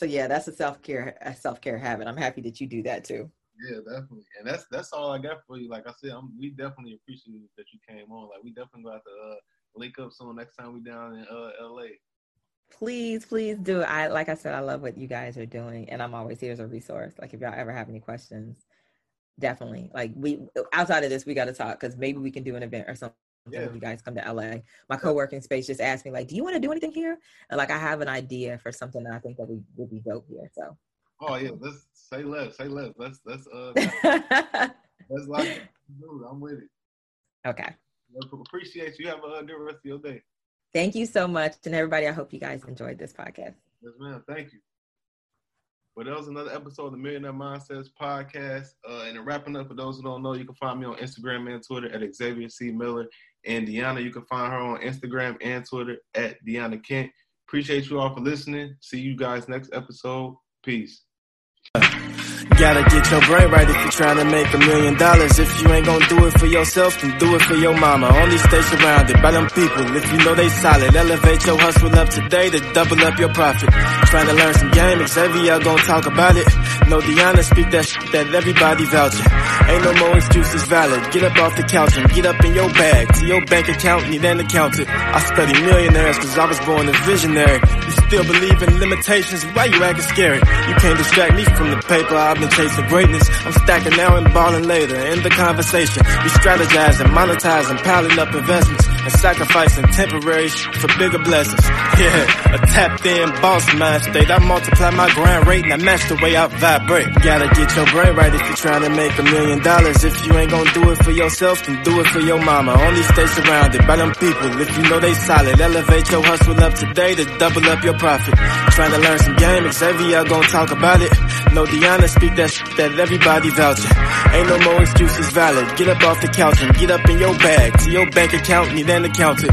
so yeah, that's a self care a self care habit. I'm happy that you do that too. Yeah, definitely. And that's that's all I got for you. Like I said, I'm, we definitely appreciate that you came on. Like we definitely got to uh, link up soon next time we down in uh, LA. Please, please do. I like I said, I love what you guys are doing, and I'm always here as a resource. Like if y'all ever have any questions, definitely. Like we outside of this, we got to talk because maybe we can do an event or something yeah. when you guys come to LA. My co-working space just asked me like, "Do you want to do anything here?" And like, I have an idea for something that I think that we would be dope here. So. Oh yeah, let's say less. Say less. Let's let's uh. let's like. dude, I'm with it. Okay. Appreciate you. Have a good rest of your day. Thank you so much, and everybody. I hope you guys enjoyed this podcast. Yes, ma'am. Thank you. But that was another episode of the Millionaire Mindsets podcast. Uh, and wrapping up, for those who don't know, you can find me on Instagram and Twitter at Xavier C. Miller. And Deanna, you can find her on Instagram and Twitter at Deanna Kent. Appreciate you all for listening. See you guys next episode. Peace. Gotta get your brain right if you're trying to make a million dollars. If you ain't gonna do it for yourself, then do it for your mama. Only stay surrounded by them people if you know they solid. Elevate your hustle up today to double up your profit. Trying to learn some game, Xavier gonna talk about it. No Deanna speak that shit that everybody vouching. Ain't no more excuses valid. Get up off the couch and get up in your bag. To your bank account, need an accountant. I study millionaires cause I was born a visionary. You still believe in limitations, why you acting scary? You can't distract me from the paper, I've been chasing greatness. I'm stacking now and balling later. In the conversation, we strategizing, monetizing, piling up investments, and sacrificing temporary for bigger blessings. Yeah, a tapped in boss mind state. I multiply my grind rate and I match the way I vibrate. Gotta get your brain right if you're trying to make a million dollars. If you ain't gonna do it for yourself, then do it for your mama. Only stay surrounded by them people if you know they solid. Elevate your hustle up today to double up your profit. Trying to learn some game, Xavier gonna talk about it. No Deanna speak that shit that everybody vouching. Ain't no more excuses valid. Get up off the couch and get up in your bag. To your bank account, need an accountant.